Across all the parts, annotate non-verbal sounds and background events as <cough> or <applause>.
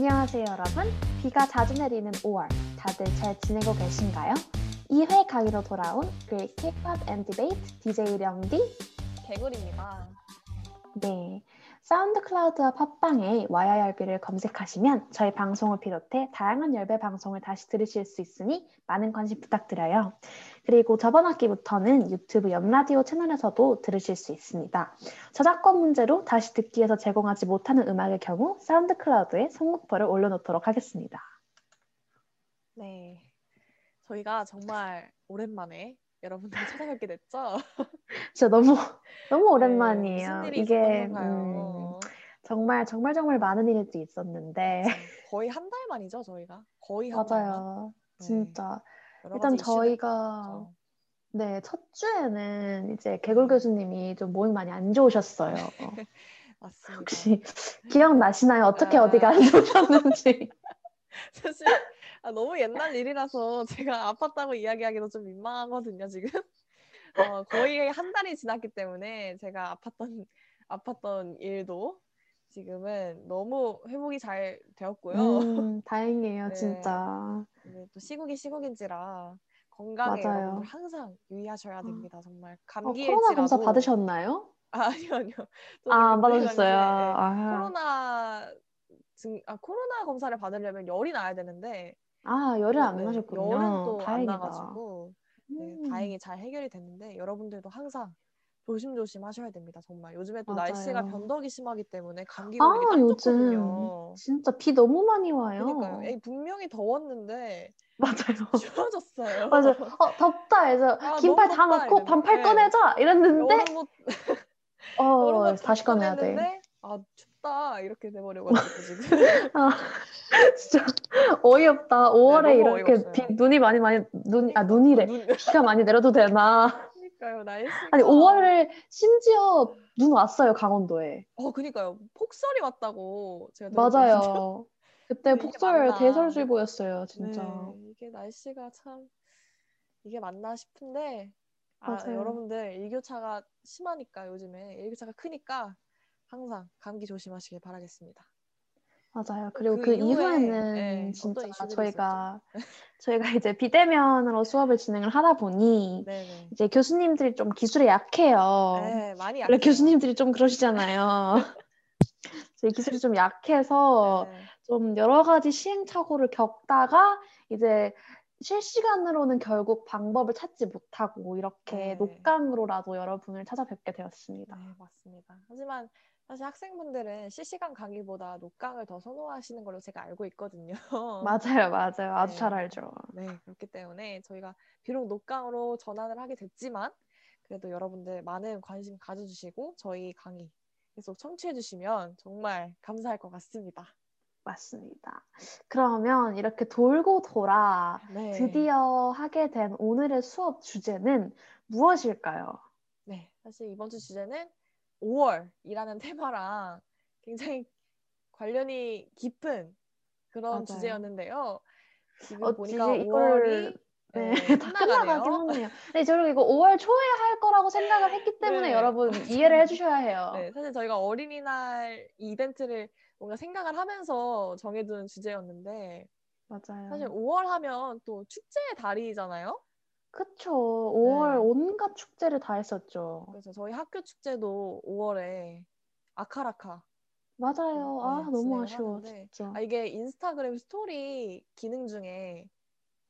안녕하세요, 여러분. 비가 자주 내리는 5월. 다들 잘 지내고 계신가요? 2회 강의로 돌아온 Great K-pop and Debate DJ 령디. 개굴입니다. 네. 사운드 클라우드와 팟빵에 YIRB를 검색하시면 저희 방송을 비롯해 다양한 열배 방송을 다시 들으실 수 있으니 많은 관심 부탁드려요. 그리고 저번 학기부터는 유튜브 연라디오 채널에서도 들으실 수 있습니다. 저작권 문제로 다시 듣기 위해서 제공하지 못하는 음악의 경우 사운드 클라우드에 선곡표를 올려놓도록 하겠습니다. 네. 저희가 정말 오랜만에 여러분들 <laughs> 찾아뵙게 됐죠? 진짜 너무 너무 네, 오랜만이에요. 일이 이게? 음, 정말 정말 정말 많은 일이 있었는데 거의 한 달 만이죠, 저희가. 거의 한달 만. 맞아요. 네. 진짜 일단 저희가. 네, 첫 주에는 이제 개굴 교수님이 좀 몸이 많이 안 좋으셨어요. <laughs> 맞습니다. 혹시 기억나시나요? 어떻게 아. 어디가 안 좋으셨는지. <laughs> 사실 아, 너무 옛날 일이라서 제가 아팠다고 이야기하기도 좀 민망하거든요, 지금. <laughs> 어, 거의 한 달이 지났기 때문에 제가 아팠던 아팠던 일도 지금은 너무 회복이 잘 되었고요. 음, <laughs> 다행이에요, 네. 진짜. 또 시국이 시국인지라 건강에 맞아요. 항상 유의하셔야 됩니다. 정말 어, 감기일지라도 코로나 검사 받으셨나요? <laughs> 아, 아니요 아니요. 아, 안 받으셨어요. 아, 코로나 증, 아, 코로나 검사를 받으려면 열이 나야 되는데 아, 열을 안 네, 나셨군요. 열은 또 안. 나가지고 네, 음, 다행히 잘 해결이 됐는데 여러분들도 항상 조심조심 하셔야 됩니다. 정말 요즘에 또 맞아요. 날씨가 변덕이 심하기 때문에 감기 아, 걸리기 딱 요즘 좋거든요. 진짜 비 너무 많이 와요. 그러니까요. 에이, 분명히 더웠는데 <laughs> 맞아요. 추워졌어요. 맞아요. 어, 덥다 해서 아, 긴팔 다 넣고. 반팔 네. 꺼내자 이랬는데 <laughs> 어, <laughs> 다시 다 꺼내야 돼. 아 춥다 이렇게 돼버려가지고 지금 아, 진짜 어이없다. 5월에 네, 이렇게 어이없어요. 비, 눈이 많이 많이 눈, 아 그러니까. 눈이래. 눈 비가 많이 내려도 되나? 그러니까요 날씨가 아니 5월에 심지어 눈 왔어요 강원도에. 어 그니까요 폭설이 왔다고 제가. 맞아요. <laughs> 그때 이게 폭설 맞나? 대설주의보였어요 진짜. 네, 이게 날씨가 참 이게 맞나 싶은데 아, 맞아요. 여러분들 일교차가 심하니까 요즘에 일교차가 크니까 항상 감기 조심하시길 바라겠습니다. 맞아요. 그리고 그 그, 이후에, 이후에는 네, 진짜 저희가 <laughs> 저희가 이제 비대면으로 수업을 진행을 하다 보니 네네. 이제 교수님들이 좀 기술에 약해요. 네 많이 원래 약해요. 교수님들이 좀 그러시잖아요. <laughs> 저희 기술이 좀 약해서 네. 좀 여러 가지 시행착오를 겪다가 이제 실시간으로는 결국 방법을 찾지 못하고 이렇게 네. 녹강으로라도 여러분을 찾아뵙게 되었습니다. 네, 맞습니다. 하지만 사실 학생분들은 실시간 강의보다 녹강을 더 선호하시는 걸로 제가 알고 있거든요. <laughs> <laughs> 맞아요, 맞아요. 아주 네. 잘 알죠. 네, 그렇기 때문에 저희가 비록 녹강으로 전환을 하게 됐지만 그래도 여러분들 많은 관심 가져주시고 저희 강의 계속 청취해주시면 정말 감사할 것 같습니다. 맞습니다. 그러면 이렇게 돌고 돌아 네. 드디어 하게 된 오늘의 수업 주제는 무엇일까요? 네, 사실 이번 주 주제는 5월이라는 테마랑 굉장히 관련이 깊은 그런 맞아요. 주제였는데요. 지금 어찌 보니까 이걸 5월이 네, 다 끝나가네요. 끝나가긴 하네요. 근데 저는 이거 5월 초에 할 거라고 생각을 했기 <laughs> 때문에 네, 여러분 맞아요. <laughs> 이해를 해주셔야 해요. 네, 사실 저희가 어린이날 이벤트를 뭔가 생각을 하면서 정해둔 주제였는데 맞아요. 사실 5월 하면 또 축제의 달이잖아요. 그쵸. 5월 네. 온갖 축제를 다 했었죠. 그래서 저희 학교 축제도 5월에 아카라카. 맞아요. 아, 네, 너무 아쉬워, 하는데 진짜. 아, 이게 인스타그램 스토리 기능 중에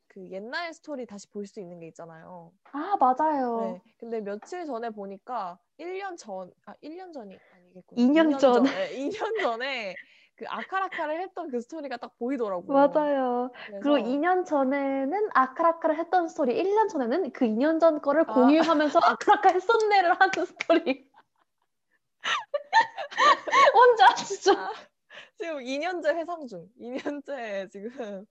그 옛날 스토리 다시 볼 수 있는 게 있잖아요. 아, 맞아요. 네. 근데 며칠 전에 보니까 1년 전, 아, 1년 전이 아니겠구나. 2년 전. 전에, 2년 전에 그 아카라카를 했던 그 스토리가 딱 보이더라고요. 맞아요. 그래서 그리고 2년 전에는 아카라카를 했던 스토리, 1년 전에는 그 2년 전 거를 아. 공유하면서 아카라카 했었네를 하는 스토리. <laughs> 뭔지 아시죠? 아, 지금 2년째 회상 중. 2년째 지금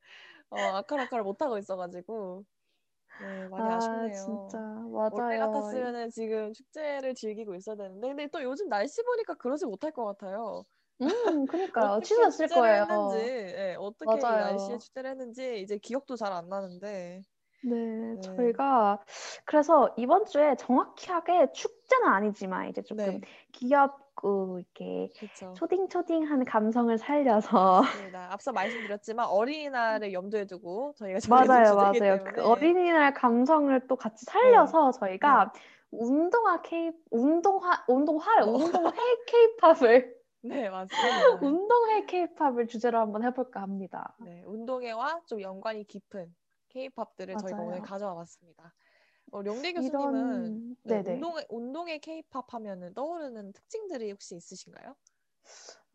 어, 아카라카를 못 하고 있어가지고 네, 많이 아, 아쉽네요. 진짜. 맞아요. 같았으면은 지금 축제를 즐기고 있어야 되는데 근데 또 요즘 날씨 보니까 그러지 못할 것 같아요. 음. 어떻게 취소했을 거예요. 했는지, 예, 어떻게 이 맞아요. 날씨에 축제를 했는지 이제 기억도 잘 안 나는데 네, 저희가 그래서 이번 주에 정확하게 축제는 아니지만 이제 조금 네. 귀엽고 이렇게 그쵸. 초딩초딩한 감성을 살려서 맞습니다. 앞서 말씀드렸지만 어린이날을 염두에 두고 저희가 맞아요, 맞아요. 그 어린이날 감성을 또 같이 살려서 저희가 운동화 K 운동화 운동화 어. 운동회 K-팝을 네 맞습니다. <laughs> 운동회 K-팝을 주제로 한번 해볼까 합니다. 네, 운동회와 좀 연관이 깊은 K-팝들을 저희가 오늘. 가져와 봤습니다. 어, 령리 교수님은 이런 네. 운동회 운동회 K-팝 하면은 떠오르는 특징들이 혹시 있으신가요?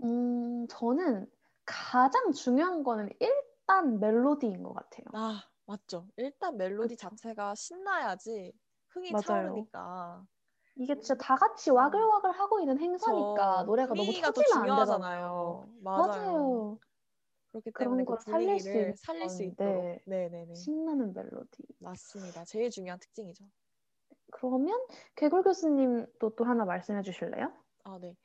음 저는 가장 중요한 거는 일단 멜로디인 것 같아요. 아 맞죠. 일단 멜로디 그쵸. 자체가 신나야지 흥이 맞아요. 차오르니까. 이게 진짜 다 같이 와글와글 하고 있는 행사니까 그쵸. 노래가 너무 터지면 안. 되잖아요. 맞아요. 맞아요. 그렇기 그런 때문에 그걸 살릴 수 있는 살릴 수 건, 있도록. 네. 네네네. 신나는 멜로디. 맞습니다. 제일 중요한 특징이죠. 그러면 개굴 교수님도 또 하나 말씀해 주실래요? 아, 네.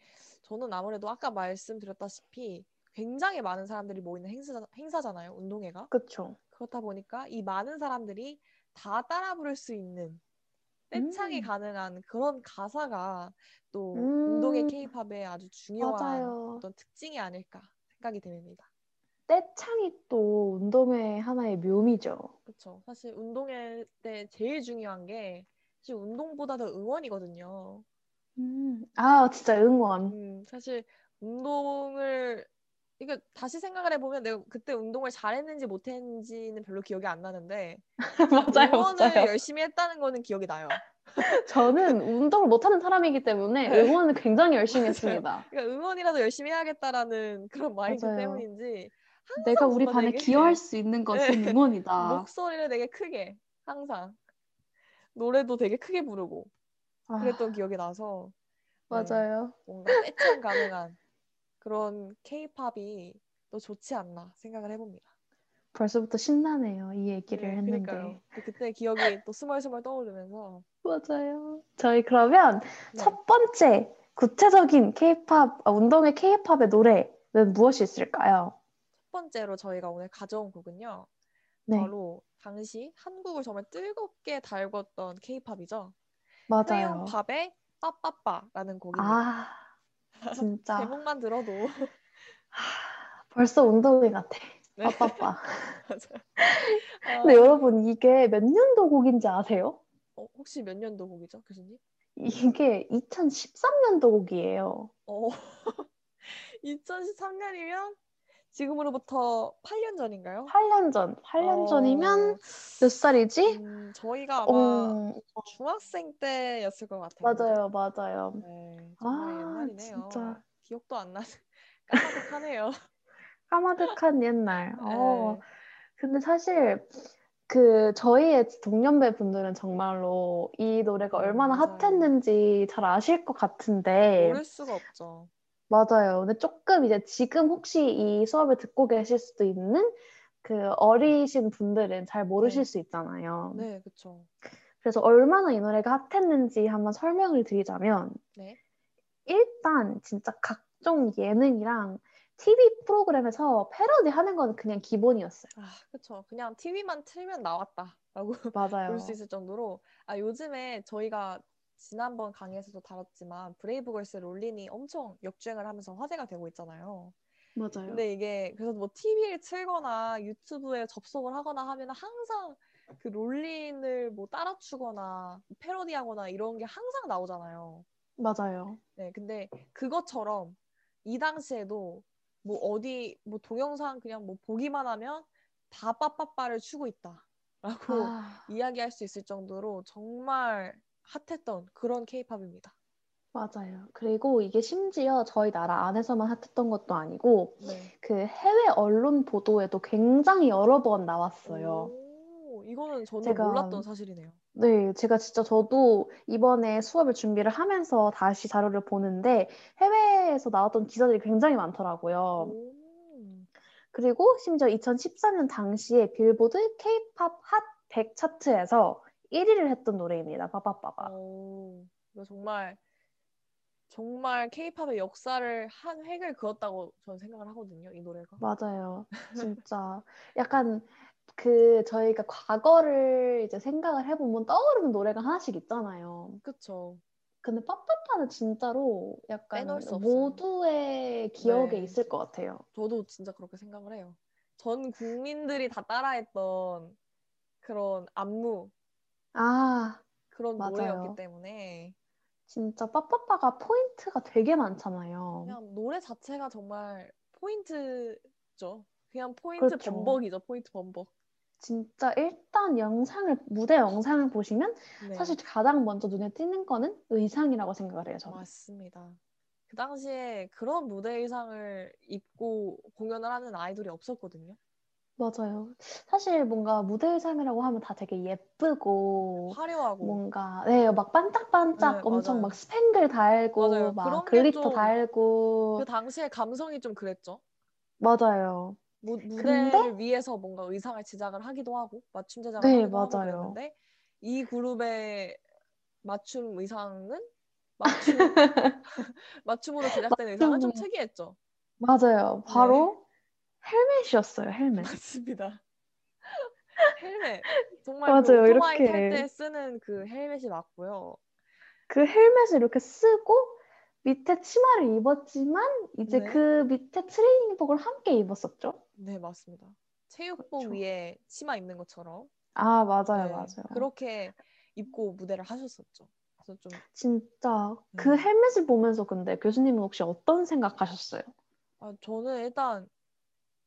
저는 아무래도 아까 말씀드렸다시피 굉장히 많은 사람들이 모이는 행사, 행사잖아요. 운동회가. 그쵸. 그렇다 보니까 이 많은 사람들이 다 따라 부를 수 있는 떼창이 음. 가능한 그런 가사가 또 음. 운동회 케이팝의 아주 중요한 맞아요. 어떤 특징이 아닐까 생각이 됩니다. 떼창이 또 운동회 하나의 묘미죠. 그렇죠. 사실 운동회 때 제일 중요한 게 사실 운동보다 더 응원이거든요. 음. 아, 진짜 응원. 음, 사실 운동을 이게 다시 생각을 해보면 내가 그때 운동을 잘했는지 못했는지는 별로 기억이 안 나는데 <laughs> 맞아요, 응원을 맞아요. 열심히 했다는 거는 기억이 나요. <laughs> 저는 운동을 못하는 사람이기 때문에 네. 응원을 굉장히 열심히. 했습니다. 그러니까 응원이라도 열심히 해야겠다라는 그런 마인드 맞아요. 때문인지 내가 우리 반에 기여할 <laughs> 수 있는 것은 네. 응원이다. 목소리를 되게 크게 항상 노래도 되게 크게 부르고 아, 그랬던 기억이 나서 네, 맞아요. 뭔가 떼창 가능한 그런 케이팝이 또 좋지 않나 생각을 해봅니다. 벌써부터 신나네요. 이 얘기를 네, 했는데. 그러니까요. 또 그때 기억이 또 스멀스멀 떠오르면서 맞아요. 저희 그러면 네. 첫 번째 구체적인 K-팝 아, 운동의 K-팝의 노래는 무엇이 있을까요? 첫 번째로 저희가 오늘 가져온 곡은요. 네, 바로 당시 한국을 정말 뜨겁게 달궜던 케이팝이죠. 맞아요. 크레용팝의 빠빠빠라는 곡입니다. 아, 진짜 제목만 들어도 벌써 운동회 같아. 네. 빠빠빠. <laughs> <laughs> 근데 아, 여러분 이게 몇 년도 곡인지 아세요? 어, 혹시 몇 년도 곡이죠, 교수님? 이게 2013년도 곡이에요. 어, <laughs> 2013년이면 지금으로부터 8년 전인가요? 8년 전. 8년 어, 전이면 몇 살이지? 음, 저희가 아마 어, 중학생 때였을 것 같아요. 맞아요, 맞아요. 네, 아, 옛날이네요. 진짜 기억도 안 나는 <laughs> 까마득하네요. 까마득한 옛날. <laughs> 어, 네. 근데 사실 그 저희의 동년배 분들은 정말로 이 노래가 음, 얼마나 맞아요. 핫했는지 잘 아실 것 같은데 모를 수가 없죠. 맞아요. 근데 조금 이제 지금 혹시 이 수업을 듣고 계실 수도 있는 그 어리신 분들은 잘 모르실 네. 수 있잖아요. 네, 그쵸. 그래서 얼마나 이 노래가 핫했는지 한번 설명을 드리자면 네. 일단 진짜 각종 예능이랑 TV 프로그램에서 패러디 하는 건 그냥 기본이었어요. 아, 그쵸. 그냥 TV만 틀면 나왔다라고 <laughs> 맞아요. 볼 수 있을 정도로 아 요즘에 저희가 지난번 강의에서도 다뤘지만 브레이브걸스 롤린이 엄청 역주행을 하면서 화제가 되고 있잖아요. 맞아요. 근데 이게 그래서 뭐 TV를 틀거나 유튜브에 접속을 하거나 하면 항상 그 롤린을 뭐 따라추거나 패러디하거나 이런 게 항상 나오잖아요. 맞아요. 네, 근데 그것처럼 이 당시에도 뭐 어디 뭐 동영상 그냥 뭐 보기만 하면 다 빠빠빠를 추고 있다라고 아, 이야기할 수 있을 정도로 정말 핫했던 그런 케이팝입니다. 맞아요. 그리고 이게 심지어 저희 나라 안에서만 핫했던 것도 아니고 네. 그 해외 언론 보도에도 굉장히 여러 번 나왔어요. 오, 이거는 저는 제가 몰랐던 사실이네요. 네, 제가 진짜 저도 이번에 수업을 준비를 하면서 다시 자료를 보는데 해외에서 나왔던 기사들이 굉장히 많더라고요. 오, 그리고 심지어 2014년 당시에 빌보드 K-팝 핫 100 차트에서 1위를 했던 노래입니다. 빠빠빠빠. 오, 이거 정말 정말 케이팝의 역사를 한 획을 그었다고 저는 생각을 하거든요. 이 노래가. 맞아요. <laughs> 진짜 약간 그 저희가 과거를 이제 생각을 해보면 떠오르는 노래가 하나씩 있잖아요. 그쵸. 근데 빠빠빠는 진짜로 약간. 모두의 기억에 네. 있을 것 같아요. 저도 진짜 그렇게 생각을 해요. 전 국민들이 다 따라했던 그런 안무 아, 그런 맞아요. 노래였기 때문에 진짜 빠빠빠가 포인트가 되게 많잖아요. 그냥 노래 자체가 정말 포인트죠. 그냥 포인트 그렇죠. 범벅이죠. 포인트 범벅. 진짜 일단 영상을 무대 영상을 보시면 네. 사실 가장 먼저 눈에 띄는 거는 의상이라고 생각을 해요. 저는. 맞습니다. 그 당시에 그런 무대 의상을 입고 공연을 하는 아이돌이 없었거든요. 맞아요. 사실 뭔가 무대 의상이라고 하면 다 되게 예쁘고 화려하고 뭔가 네, 막 반짝반짝 네, 엄청 맞아요. 막 스팽글 달고 맞아요. 막 글리터 좀 달고 그 당시에 감성이 좀 그랬죠. 맞아요. 무, 무대를 근데 위해서 뭔가 의상을 제작을 하기도 하고 맞춤 제작을 네, 하기도 하고 맞아요. 그랬는데 이 그룹의 맞춤 의상은 <laughs> 맞춤 <laughs> 맞춤으로 제작된 의상은 좀 맞춤. 특이했죠. 맞아요. 바로 헬멧이었어요. 헬멧. 맞습니다. <laughs> 헬멧 정말 그 맞아요. 오토바이 탈 이렇게. 때 쓰는 그 헬멧이 맞고요. 그 헬멧을 이렇게 쓰고 밑에 치마를 입었지만 이제 네. 그 밑에 트레이닝복을 함께 입었었죠. 네 맞습니다. 체육복 그쵸. 위에 치마 입는 것처럼 아, 맞아요. 네, 맞아요. 그렇게 입고 무대를 하셨었죠. 그래서 좀 진짜 그 음. 헬멧을 보면서 근데 교수님은 혹시 어떤 생각하셨어요? 아, 저는 일단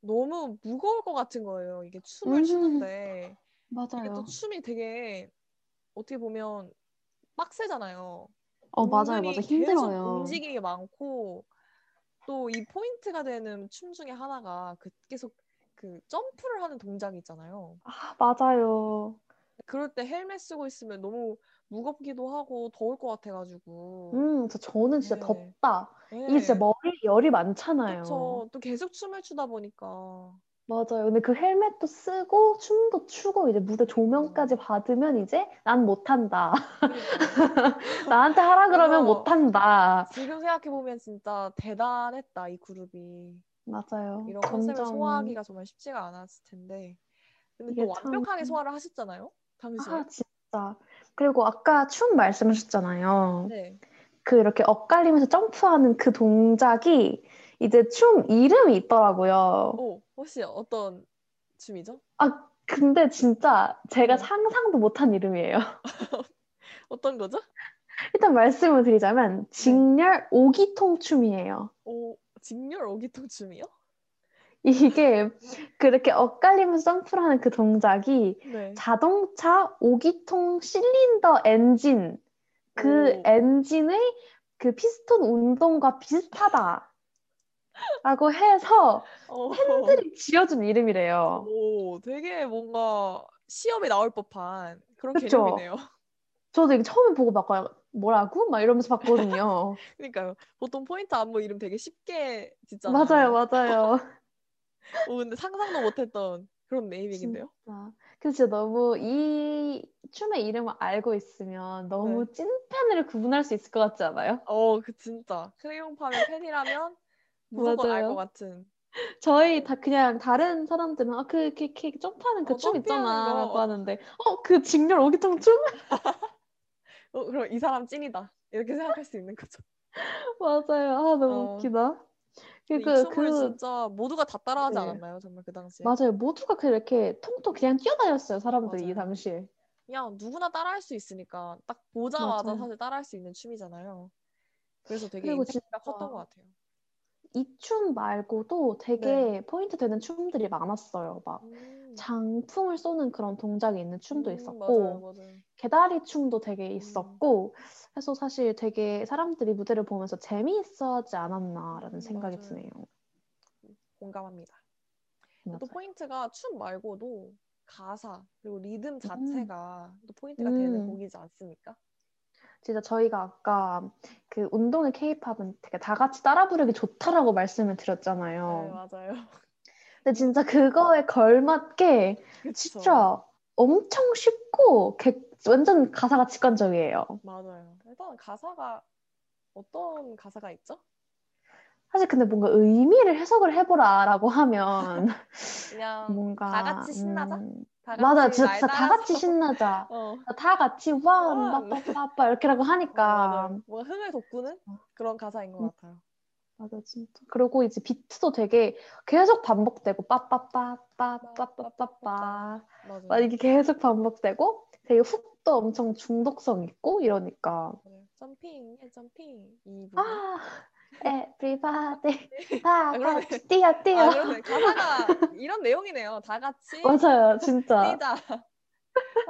너무 무거울 것 같은 거예요. 이게 춤을 음. 추는데 이게 또 맞아요. 춤이 되게 어떻게 보면 빡세잖아요. 어, 맞아요. 맞아요. 힘들어요. 움직임이 많고 또 이 포인트가 되는 춤 중에 하나가 그 계속 그 점프를 하는 동작이 있잖아요. 아, 맞아요. 그럴 때 헬멧 쓰고 있으면 너무 무겁기도 하고 더울 것 같아가지고. 음, 저 저는 진짜 네. 덥다. 네. 이게 진짜 머리 열이 많잖아요. 그쵸. 또 계속 춤을 추다 보니까. 맞아요. 근데 그 헬멧도 쓰고 춤도 추고 이제 무대 조명까지 음. 받으면 이제 난 못한다. <laughs> 나한테 하라 그러면 못한다. 지금 생각해 보면 진짜 대단했다 이 그룹이 맞아요. 이런 컨셉을 점점 소화하기가 정말 쉽지가 않았을 텐데. 근데 또 참- 완벽하게 소화를 하셨잖아요 당시에. 아 진짜. 그리고 아까 춤 말씀하셨잖아요. 네. 그 이렇게 엇갈리면서 점프하는 그 동작이 이제 춤 이름이 있더라고요. 오 혹시 어떤 춤이죠? 아 근데 진짜 제가 네. 상상도 못한 이름이에요. <laughs> 어떤 거죠? 일단 말씀을 드리자면 직렬 오기통 춤이에요. 오 직렬 오기통 춤이요? 이게 그렇게 엇갈리면서 점프를 하는 그 동작이 네. 자동차 오기통 실린더 엔진 그 오. 엔진의 그 피스톤 운동과 비슷하다. 라고 해서 어. 팬들이 지어준 이름이래요. 오 되게 뭔가 시험에 나올 법한 그런 그쵸? 개념이네요. 저도 이게 처음에 보고 막 뭐라고? 막 이러면서 봤거든요. <laughs> 그러니까요. 보통 포인트 안무 이름 되게 쉽게 짓잖아요. 맞아요, 맞아요. <laughs> 오, 근데 상상도 못했던 그런 네이밍인데요. 진짜. 그래서 진짜 너무 이 춤의 이름을 알고 있으면 너무 네. 찐팬을 구분할 수 있을 것 같지 않아요? 어, 그 진짜 크레용 팝의 팬이라면 무조건 알. 것 같은. 저희 다 그냥 다른 사람들은 아, 그, 이렇게, 이렇게 점프하는 그 어, 춤 있잖아 거. 라고 하는데 어, 그 직렬 오기통 춤? <laughs> 어, 그럼 이 사람 찐이다. 이렇게 생각할 수 있는 거죠. <laughs> 맞아요. 아, 너무 어. 웃기다. 이 그, 그, 진짜 모두가 다 따라하지 네. 않았나요? 정말 그 당시에. 맞아요. 모두가 그렇게 통통 그냥 뛰어다녔어요. 사람들이 이 맞아요. 당시에. 그냥 누구나 따라할 수 있으니까 딱 보자마자 맞아요. 사실 따라할 수 있는 춤이잖아요. 그래서 되게 진짜 컸던 것 같아요. 이 춤 말고도 되게 네. 포인트 되는 춤들이 많았어요. 막 음, 장풍을 쏘는 그런 동작이 있는 춤도 음, 있었고 맞아요, 맞아요. 개다리 춤도 되게 음. 있었고 해서 사실 되게 사람들이 무대를 보면서 재미있어 하지 않았나라는 음, 생각이 맞아요. 드네요. 공감합니다. 또. 포인트가 춤 말고도 가사 그리고 리듬 음. 자체가 또 포인트가 되는 음. 곡이지 않습니까? 진짜 저희가 아까 그 운동의 케이팝은 되게 다 같이 따라 부르기 좋다라고 말씀을 네, 드렸잖아요. 맞아요. 근데 진짜 그거에 걸맞게 그쵸. 진짜 엄청 쉽고 개- 완전 가사가 직관적이에요. 맞아요. 일단 가사가 어떤 가사가 있죠? 사실 근데 뭔가 의미를 해석을 해보라라고 하면 그냥 뭔가 다 같이 신나자. 음, 다 같이 맞아 날 진짜 다 같이. 신나자 <laughs> 어. 다 같이 원. 완 빠빠빠빠 이렇게라고 어, 하니까 맞아요. 뭔가 흥을 돋구는 어. 그런 가사인 것 음. 같아요. 맞아 진짜 그리고 이제 비트도 되게 계속 반복되고 빠빠빠빠빠빠빠빠. 막 이게 계속 반복되고 되게 훅도 엄청 중독성 있고 이러니까 맞아요. 점핑, 예, 점핑 이. 아 everybody <laughs> 다 아. 같이 뛰어 뛰어 아, 그러네. 가사가 이런 내용이네요. 다 같이 <laughs> 맞아요 진짜 뛰자. 다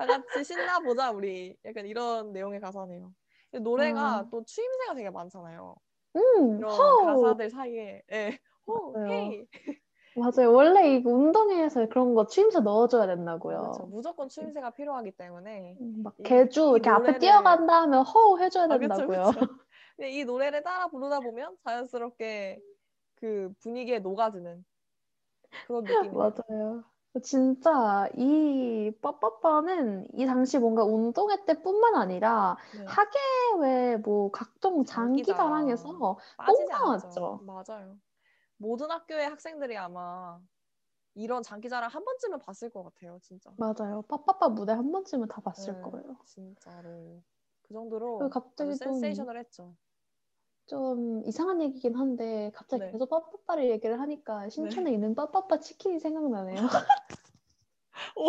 같이 신나 보자 우리. 약간 이런 내용의 가사네요. 노래가 음. 또 추임새가 되게 많잖아요. 음 호우. 가사들 사이에 예. 호. 헤이. 맞아요 원래 이거 운동회에서 그런 거 추임새 넣어줘야 된다고요 그렇죠. 무조건 추임새가 필요하기 때문에 음, 막 이- 개주 이 이렇게 앞에 노래를- 뛰어간 다음에 호우 해줘야 아, 그쵸, 된다고요 그쵸. <laughs> 근데 이 노래를 따라 부르다 보면 자연스럽게 그 분위기에 녹아드는 그런 느낌이에요. 맞아요. 진짜 이 빠빠빠는 이 당시 뭔가 운동회 때뿐만 아니라 네. 학예회 뭐 각종 장기 자랑. 장기자랑에서 빠지지 꼭 않았죠. 나왔죠. 맞아요. 모든 학교의 학생들이 아마 이런 장기 자랑 한 번쯤은 봤을 것 같아요, 진짜. 맞아요. 빠빠빠 무대 한 번쯤은 다 봤을 네, 거예요. 진짜로. 그 정도로 갑자기 아주 좀- 센세이셔널했죠. 좀 이상한 얘기긴 한데 갑자기 네. 계속 빠빠빠를 얘기를 하니까 신촌에 있는 빠빠빠 치킨이 생각나네요. 어,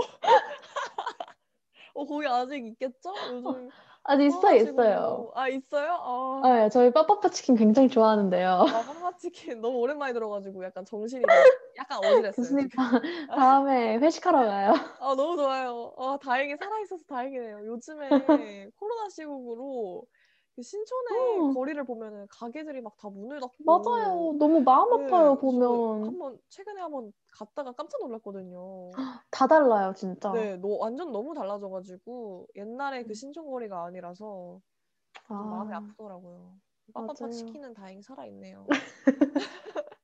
<laughs> 거기 아직 있겠죠? 요즘 아니 있어요, 커가지고. 있어요. 아, 있어요? 아, 네, 저희 빠빠빠 치킨 굉장히 좋아하는데요. 아 파마치킨 너무 오랜만에 들어가지고 약간 정신이 좀 약간 어지랬어요. 지금. 다- 다음에 회식하러 가요. 아 너무 좋아요. 아 다행히 살아 있어서 다행이네요. 요즘에 <laughs> 코로나 시국으로 그 신촌의 음. 거리를 보면은 가게들이 막 다 문을 닫고 맞아요. 너무 마음 네, 아파요, 그래서 보면. 한번 최근에 한번 갔다가 깜짝 놀랐거든요. <gasps> 다 달라요, 진짜. 네, 너, 완전 너무 달라져가지고 옛날에 그 음. 신촌 거리가 아니라서 좀 아, 마음이 아프더라고요. 빠빠빠. 치킨은 다행히 살아있네요. <laughs>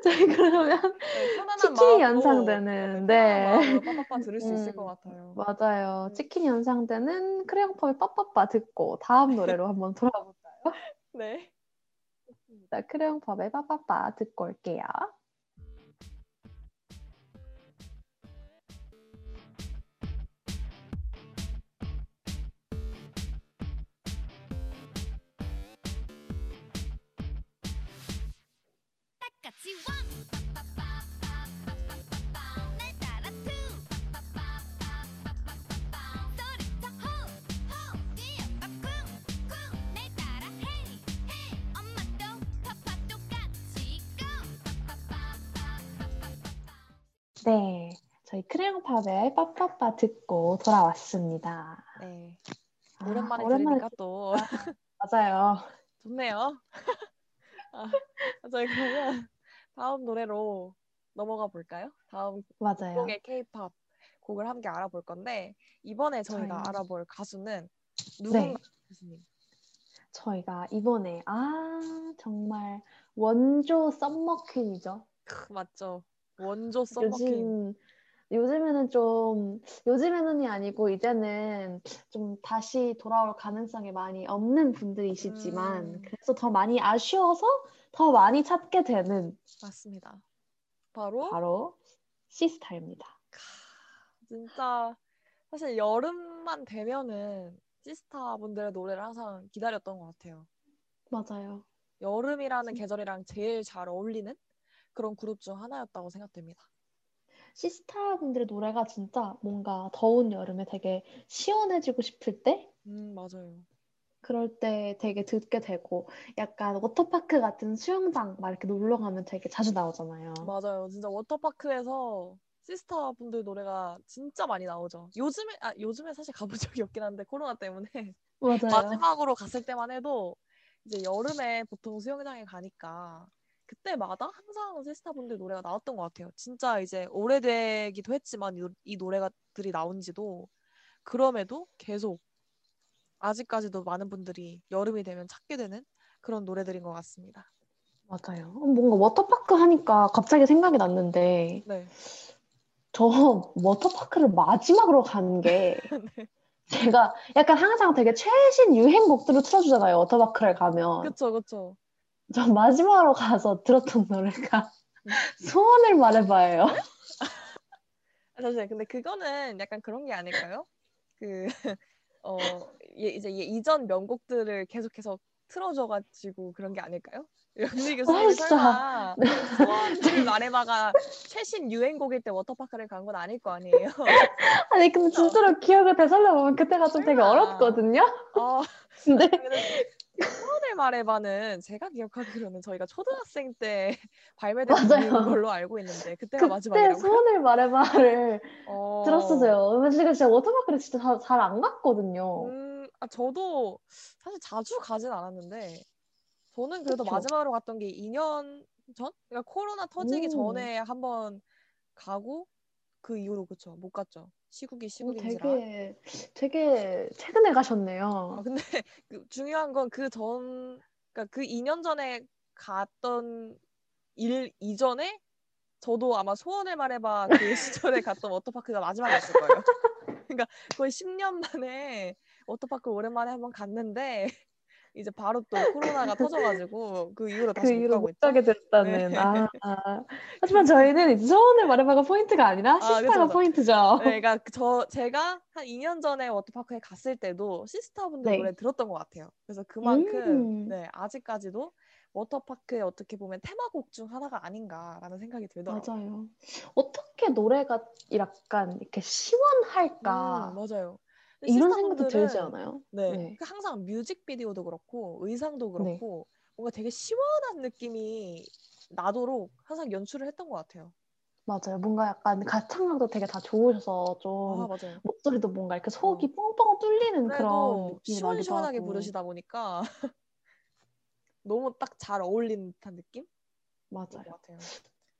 <laughs> 저희 그러면 네, 치킨이 연상되는, 네, 편안한 네. 빠빠빠 <laughs> 들을 수 있을 음, 것 같아요. 맞아요. 음. 치킨이 연상되는 크레용팝의 빠빠빠 듣고 다음 노래로 한번 돌아볼까요? <laughs> 네. 자, 크레용팝의 빠빠빠 듣고 올게요. 네. 저희 크레용팝의 빠빠빠 듣고 돌아왔습니다. 네. 아, 오랜만에 오랜만에 들으니까 또 맞아요. 좋네요. <laughs> 아, 저희 그러면 다음 노래로 넘어가 볼까요? 다음 맞아요. 곡의 K-팝 곡을 함께 알아볼 건데 이번에 저희가 저희- 알아볼 가수는 네. 누군가 교수님. 저희가 이번에 아 정말 원조 summer queen이죠. 크, 맞죠? 원조 summer queen. 요즘 요즘에는 좀 요즘에는이 아니고 이제는 좀 다시 돌아올 가능성이 많이 없는 분들이시지만 음. 그래서 더 많이 아쉬워서 더 많이 찾게 되는 맞습니다. 바로 바로 시스타입니다. 진짜 사실 여름만 되면은 시스타 분들의 노래를 항상 기다렸던 것 같아요. 맞아요. 여름이라는 진- 계절이랑 제일 잘 어울리는 그런 그룹 중 하나였다고 생각됩니다. 시스타 분들의 노래가 진짜 뭔가 더운 여름에 되게 시원해지고 싶을 때 음, 맞아요. 그럴 때 되게 듣게 되고 약간 워터파크 같은 수영장 막 이렇게 놀러 가면 되게 자주 나오잖아요. 맞아요. 진짜 워터파크에서 시스타 분들 노래가 진짜 많이 나오죠. 요즘에, 아, 요즘에 사실 가본 적이 없긴 한데, 코로나 때문에. <laughs> 맞아요. 마지막으로 갔을 때만 해도, 이제 여름에 보통 수영장에 가니까, 그때마다 항상 시스타 분들 노래가 나왔던 것 같아요. 진짜 이제 오래되기도 했지만, 이, 이 노래들이 나온 지도, 그럼에도 계속, 아직까지도 많은 분들이 여름이 되면 찾게 되는 그런 노래들인 것 같습니다. 맞아요. 어, 뭔가 워터파크 하니까 갑자기 생각이 났는데 네. 저 <laughs> 워터파크를 마지막으로 간 게 <laughs> 네. 제가 약간 항상 되게 최신 유행곡들을 틀어주잖아요. 워터파크를 가면. 그쵸, 그쵸. 저 마지막으로 가서 들었던 노래가 음. 소원을 말해봐요. <laughs> 아, 잠시만요. 근데 그거는 약간 그런 게 아닐까요? 그, <laughs> 어, 예, 이제 예- 이전 명곡들을 계속해서 틀어줘가지고 그런 게 아닐까요? 영미 교수님이 진짜. 설마 소원을 말해봐가 최신 유행곡일 때 워터파크를 간 건 아닐 거 아니에요? <laughs> 아니 근데 진짜로 기억을 되살려보면 그때가 좀 되게 설마. 어렸거든요. 어, 근데 소원을 말해봐는 제가 기억하기로는 저희가 초등학생 때 <laughs> 발매된 걸로 알고 있는데 그때가 그때 마지막이라고요? 소원을 말해봐를 어, 들었었어요. 제가 진짜 워터파크를 진짜 잘 안 갔거든요. 음, 아, 저도 사실 자주 가진 않았는데 저는 그래도 그쵸. 마지막으로 갔던 게 2년 전? 그러니까 코로나 터지기 음. 전에 한번 가고 그 이후로 그쵸 못 갔죠. 시국이 어, 시국인지라. 되게 되게 최근에 아, 가셨네요. 근데 <laughs> 그 중요한 건 그 전, 그러니까 그 2년 전에 갔던 일 이전에 저도 아마 소원을 말해봐 그 <laughs> 시절에 갔던 워터파크가 마지막이었을 거예요. <laughs> 그러니까 거의 10년 만에 워터파크 오랜만에 한번 갔는데 이제 바로 또 코로나가 터져가지고 그 이후로 그 다시 못 이후로 가고 못. 가게 됐다는. 네. 아, 아. <laughs> 하지만 저희는 이제 소원을 말해봐가 포인트가 아니라 아, 시스타가 그쵸. 포인트죠. 네, 그러니까 그저 제가 한 2년 전에 워터파크에 갔을 때도 시스타분들 네. 노래 들었던 것 같아요. 그래서 그만큼 음. 네 아직까지도 워터파크의 어떻게 보면 테마곡 중 하나가 아닌가라는 생각이 들더라고요. 맞아요. 어떻게 노래가 약간 이렇게 시원할까 음, 맞아요. 이런 생각도 들지 않아요? 네, 네. 그 항상 뮤직비디오도 그렇고 의상도 네. 그렇고 뭔가 되게 시원한 느낌이 나도록 항상 연출을 했던 것 같아요. 맞아요. 뭔가 약간 가창력도 되게 다 좋으셔서 아좀 맞아요. 목소리도 뭔가 이렇게 속이 뻥뻥 뚫리는 그런 시원시원하게 하고. 부르시다 보니까 <laughs> 너무 딱 잘 어울리는 듯한 느낌? 맞아요. 것 같아요.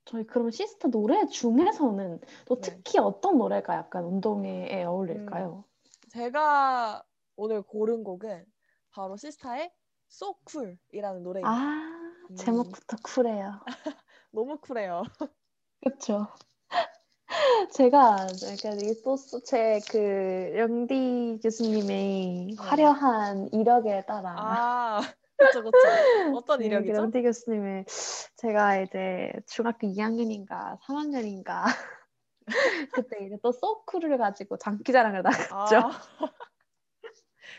저희 그럼 시스타 노래 중에서는 또 네. 특히 어떤 노래가 약간 운동회에 어울릴까요? 제가 오늘 고른 곡은 바로 시스타의 So Cool이라는 노래입니다. 아, 음. 제목부터 쿨해요. <laughs> 너무 쿨해요. 그렇죠. <laughs> 제가 약간 또제그 영디 교수님의 화려한 이력에 따라 네. 아, 그쵸, 그쵸. <laughs> 어떤 네, 그 이력이죠? 영디 교수님의 제가 이제 중학교 2학년인가 3학년인가 <laughs> 그때 이제 또 소쿨을 가지고 장기자랑을 나갔죠. 아. <laughs>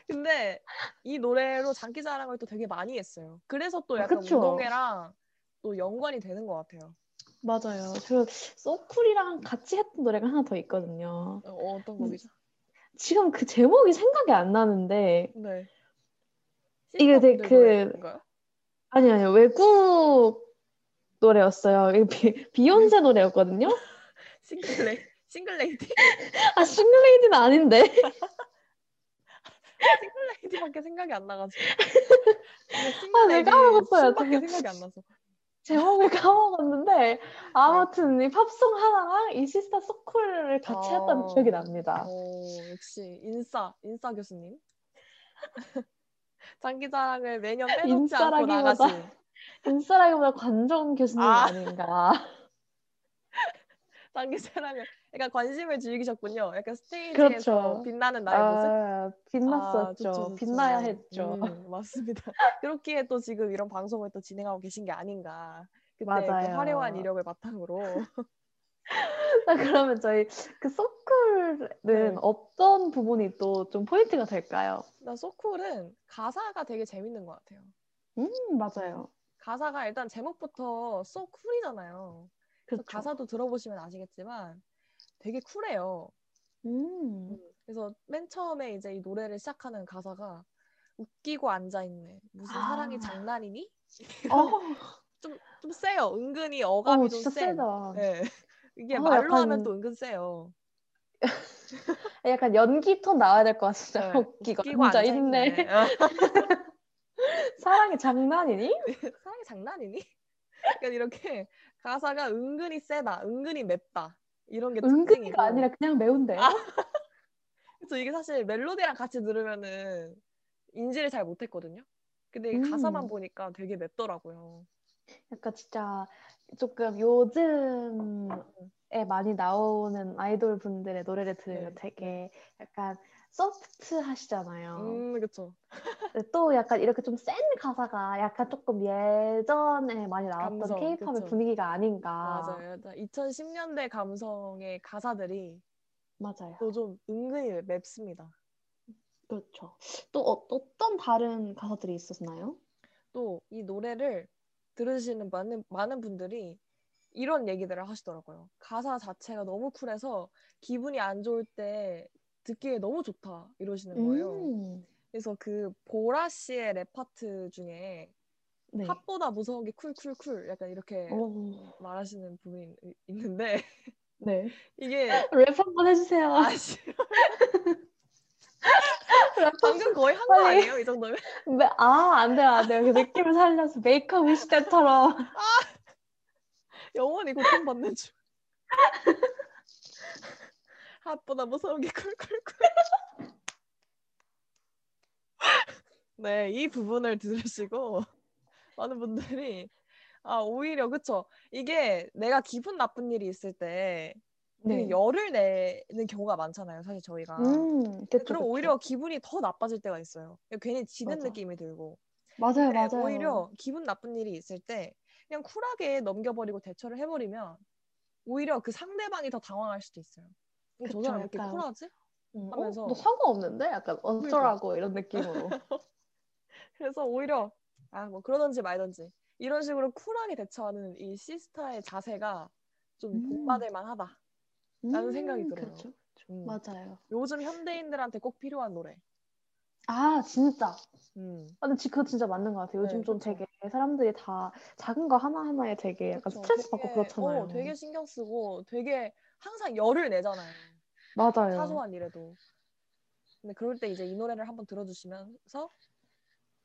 근데 이 노래로 장기자랑을 또 되게 많이 했어요. 그래서 또 아, 약간 그쵸. 운동회랑 또 연관이 되는 것 같아요. 맞아요. 저 소쿨이랑 같이 했던 노래가 하나 더 있거든요. 어, 어떤 곡이죠? 지금 그 제목이 생각이 안 나는데 네. 이게 되게 그-? 아니 아니요 외국 노래였어요. 비, 비욘세 노래였거든요. single la- Single Lady 아 Single Lady는 아닌데 Single Lady밖에 생각이 안 나가지고. 아, 네, 까먹었어요. 밖에. 생각이 안 나서. 제목을 <laughs> 까먹었는데 아무튼 이 팝송 하나랑 이 시스타 So Cool을 같이 어. 했던 기억이 납니다. 오, 역시 인싸 인싸 교수님. <laughs> 장기자랑을 매년 빼놓지 않고 나가신. 인싸라기보다 관종 교수님 아. 아. 닌가 <laughs> 장기자랑을 약간 관심을 즐기셨군요. 약간 스테이지에서 그렇죠. 빛나는 나의 모습. 아, 빛났었죠. 아, 좋죠, 좋죠. 빛나야 했죠. 음, 맞습니다. <laughs> 그렇기에 또 지금 이런 방송을 또 진행하고 계신 게 아닌가. 그때 그 맞아요. 화려한 이력을 바탕으로. 자, <laughs> 그러면 저희 그 소쿨은 네. 어떤 부분이 또 좀 포인트가 될까요? 나 So Cool은 가사가 되게 재밌는 것 같아요. 음, 맞아요. 가사가 일단 제목부터 so cool이잖아요. 그래서 그렇죠. 가사도 들어보시면 아시겠지만 되게 쿨해요. 음, 그래서 맨 처음에 이제 이 노래를 시작하는 가사가 웃기고 앉아있네. 무슨 아. 사랑이 장난이니? 어, <laughs> 좀, 좀 세요. 은근히 어감이 어, 좀 센. 세다. 네. 이게 어, 말로 약간- 하면 또 은근 세요. <laughs> 약간 연기 톤 나와야 될 것 같습니다. 네, <laughs> 웃기고, 웃기고 앉아 있네. 앉아있네. 사랑이 장난이니? 사랑이 장난이니? 그러니까 이렇게 가사가 은근히 세다, 은근히 맵다 이런 게 특징이고. 은근히가 아니라 그냥 매운데요? 아. <laughs> 그래서 이게 사실 멜로디랑 같이 들으면은 인지를 잘 못했거든요. 근데 이 음. 가사만 보니까 되게 맵더라고요. 약간 진짜 조금 요즘에 많이 나오는 아이돌 분들의 노래를 들으면 네, 되게 약간 소프트 하시잖아요. 음, 그쵸. 근데 또 약간 이렇게 좀 센 가사가 약간 조금 예전에 많이 나왔던 케이팝의. 분위기가 아닌가. 맞아요. 2010년대 감성의 가사들이 맞아요. 또 좀 은근히 맵습니다. 그렇죠. 또 어, 어떤 다른 가사들이 있었나요? 또 이 노래를 들으시는 많은, 많은 분들이 이런 얘기들을 하시더라고요. 가사 자체가 너무 쿨해서 기분이 안 좋을 때 듣기에 너무 좋다 이러시는 거예요. 음, 그래서 그 보라 씨의 랩 파트 중에 네. hot보다 무서운 게 cool cool cool 약간 이렇게 오, 말하시는 부분이 이- 있는데 <laughs> 네. 이게 랩 한번 해주세요. 아 방금 거의 한 거. 아니에요? 이 정도면? 네, 아, 안 돼요, 안 돼요. 그 느낌을 살려서 Make A Wish 때처럼. 영원히 고통받는 줄. <laughs> hot보다 무서운 게 cool cool cool. 네, 이 부분을 들으시고 많은 분들이 아 오히려 그쵸 이게 내가 기분 나쁜 일이 있을 때 되게 열을 내는 경우가 많잖아요 사실 저희가 네. 음, 그쵸, 그럼 그쵸. 오히려 기분이 더 나빠질 때가 있어요 괜히 지는 맞아. 느낌이 들고 맞아요, 네, 맞아요. 오히려 기분 나쁜 일이 있을 때 그냥 쿨하게 넘겨버리고 대처를 해버리면 오히려 그 상대방이 더 당황할 수도 있어요. 음, 저 사람 왜 이렇게 약간. 쿨하지? 음, 하면서. 어, 너 상관없는데? 약간 어쩌라고 이런 느낌으로. <laughs> 그래서 오히려 아 뭐 그러던지 말던지 이런 식으로 쿨하게 대처하는 이 시스타의 자세가 좀 음. 본받을 만하다. 라는 생각이 들어요. 그렇죠. 음. 맞아요. 요즘 현대인들한테 꼭 필요한 노래. 아, 진짜. 음. 아, 근데 지- 그거 진짜 맞는 것 같아요. 요즘 네, 좀 그쵸. 되게 사람들이 다 작은 거 하나 하나에 되게 약간 그쵸. 스트레스 받고 되게, 그렇잖아요. 어, 되게 신경 쓰고 되게 항상 열을 내잖아요. 맞아요. 사소한 일에도. 근데 그럴 때 이제 이 노래를 한번 들어주시면서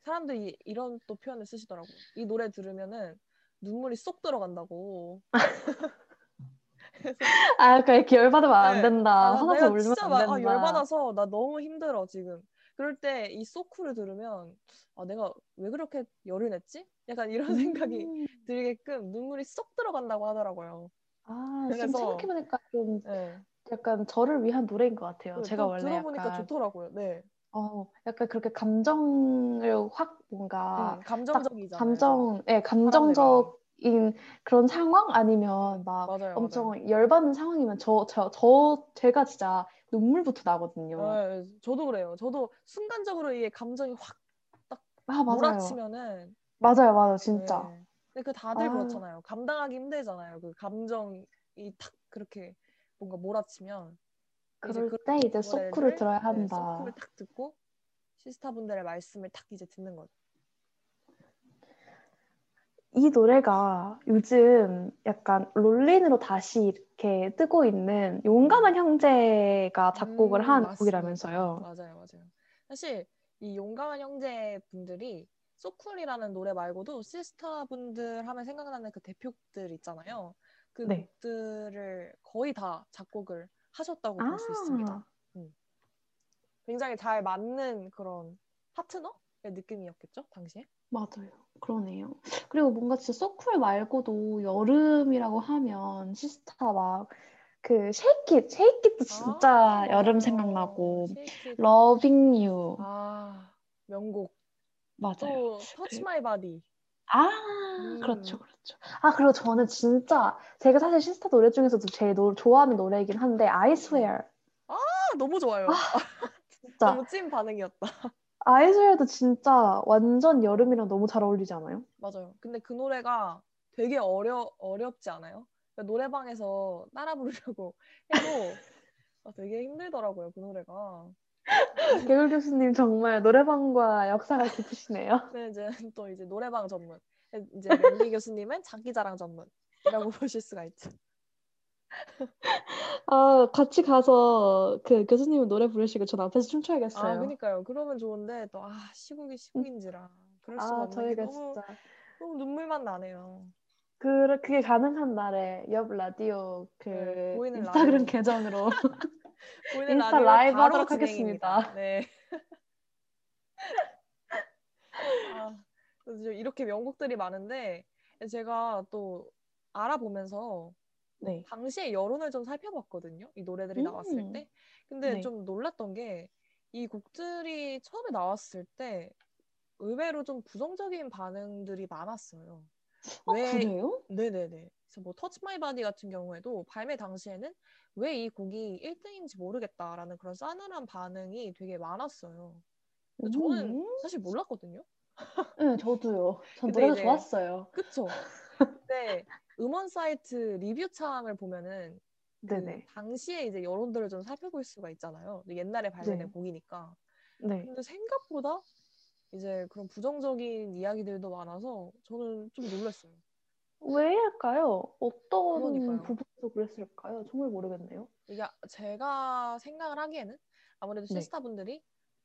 사람들이 이런 또 표현을 쓰시더라고요. 이 노래 들으면은 눈물이 쏙 들어간다고. <laughs> 아, 그러니까 이렇게 열받으면 안 네. 된다. 아, 화나서 내가 울면 진짜 안 막, 된다. 아, 열받아서 나 너무 힘들어 지금. 그럴 때 이 소쿠를 들으면 아 내가 왜 그렇게 열을 냈지? 약간 이런 <laughs> 생각이 음. 들게끔 눈물이 쏙 들어간다고 하더라고요. 아, 지금 그래서- 생각해보니까 좀 네. 약간 저를 위한 노래인 것 같아요. 제가 또 원래 들어보니까 약간 좋더라고요. 네. 어, 약간 그렇게 감정을 확 뭔가 음, 감정적이잖아요. 감정, 예, 감정적인 그런 상황 아니면 막 맞아요, 엄청 열받는 상황이면 저, 저, 저, 제가 진짜 눈물부터 나거든요. 네, 저도 그래요. 저도 순간적으로 이 감정이 확 아, 맞아요. 몰아치면은 맞아요, 맞아요, 진짜. 네. 근데 그 다들 아. 그렇잖아요. 감당하기 힘들잖아요. 그 감정이 탁 그렇게 뭔가 몰아치면 이제 그럴 그때 이제 노래를, 소쿠를 들어야 네, 한다. 소쿠를 탁 듣고 시스타분들의 말씀을 탁 이제 듣는 거죠. 이 노래가 요즘 약간 롤린으로 다시 이렇게 뜨고 있는 용감한 형제가 작곡을 음, 한 맞습니다. 곡이라면서요. 맞아요, 맞아요. 사실 이 용감한 형제 분들이 소쿨이라는 노래 말고도 시스타 분들 하면 생각나는 그 대표곡들 있잖아요. 그 네. 곡들을 거의 다 작곡을 하셨다고 볼수 있습니다. 아, 굉장히 잘 맞는 그런 파트너의 느낌이었겠죠, 당시에? 맞아요. 그러네요. 그리고 뭔가 진짜 So Cool 말고도 여름이라고 하면 시스타 막 그 Shake It, Shake It도 진짜 아, 여름. 생각나고. Loving You 아, 명곡. 맞아요. 또 Touch My Body. 아, 음. 그렇죠, 그렇죠. 아, 그리고 저는 진짜 제가 사실 시스타 노래 중에서도 제일 노, 좋아하는 노래이긴 한데 I Swear 아, 너무 좋아요. 진짜 너무 찐 반응이었다. I Swear도 진짜 완전 여름이랑 너무 잘 어울리지 않아요? 맞아요. 근데 그 노래가 되게 어려 어렵지 않아요? 그러니까 노래방에서 따라 부르려고 해도 <laughs> 아, 되게 힘들더라고요. 그 노래가. <laughs> 개굴 교수님 정말 노래방과 역사가 깊으시네요. 근데 <laughs> 이제 또 이제 노래방 전문. 이제 랭리 교수님은 장기자랑 전문이라고 <laughs> 보실 수가 있죠. 아, 같이 가서 그 교수님은 노래 부르시고 전 앞에서 아, 춤춰야겠어요. 그니까요. 그러면 좋은데 또 아, 시국이 시국인지라 그럴 수가 아, 없는 게 저희가 너무 진짜 너무 눈물만 나네요. 그 그게 가능한 날에 옆 라디오 그 네, 보이는 인스타그램 라디오. 계정으로 보이는 인스타 라이브 하도록 진행입니다. 하겠습니다. 네. 아, 이렇게 명곡들이 많은데 제가 또 알아보면서 네. 당시의 여론을 좀 살펴봤거든요. 이 노래들이 나왔을 음. 때. 근데 네. 좀 놀랐던 게 이 곡들이 처음에 나왔을 때 의외로 좀 부정적인 반응들이 많았어요. 어, 왜 그래요? 네네네. 그래서 뭐 Touch My Body 같은 경우에도 발매 당시에는 왜 이 곡이 1등인지 모르겠다라는 그런 싸늘한 반응이 되게 많았어요. 저는 음. 사실 몰랐거든요. 네, 저도요. 전 노래가 이제- 좋았어요. 그쵸? 근데 음원 사이트 리뷰 창을 보면은 그. 당시에 이제 여론들을 좀 살펴볼 수가 있잖아요. 옛날에 발매된 네. 곡이니까. 네. 근데 생각보다 이제 그런 부정적인 이야기들도 많아서 저는 좀 놀랐어요. 왜 일까요? 어떤 그러니까요. 부분 에서 그랬을까요? 정말 모르겠네요. 이게 제가 생각을 하기에는 아무래도 네. 시스타분들이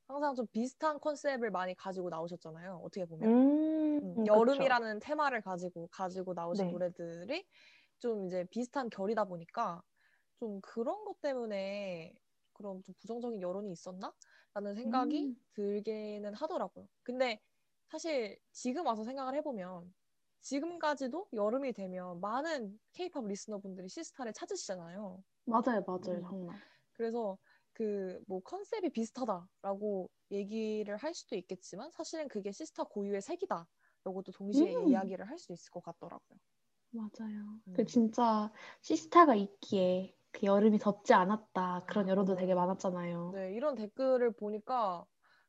항상 좀 비슷한 컨셉을 많이 가지고 나오셨잖아요. 어떻게 보면. 음, 음, 음, 그쵸. 여름이라는 테마를 가지고 가지고 나오신 네. 노래들이 좀 이제 비슷한 결이다 보니까 좀 그런 것 때문에 그런 좀 부정적인 여론이 있었나? 라는 생각이 음. 들기는 하더라고요. 근데 사실 지금 와서 생각을 해보면 지금까지도 여름이 되면 많은 케이팝 리스너분들이 시스타를 찾으시잖아요. 맞아요, 맞아요, 음. 정말. 그래서 그 뭐 컨셉이 비슷하다라고 얘기를 할 수도 있겠지만 사실은 그게 시스타 고유의 색이다라고도 동시에 음. 이야기를 할 수 있을 것 같더라고요. 맞아요. 음. 그 진짜 시스타가 있기에 그 여름이 덥지 않았다 그런 여론도. 되게 많았잖아요. 네, 이런 댓글을 보니까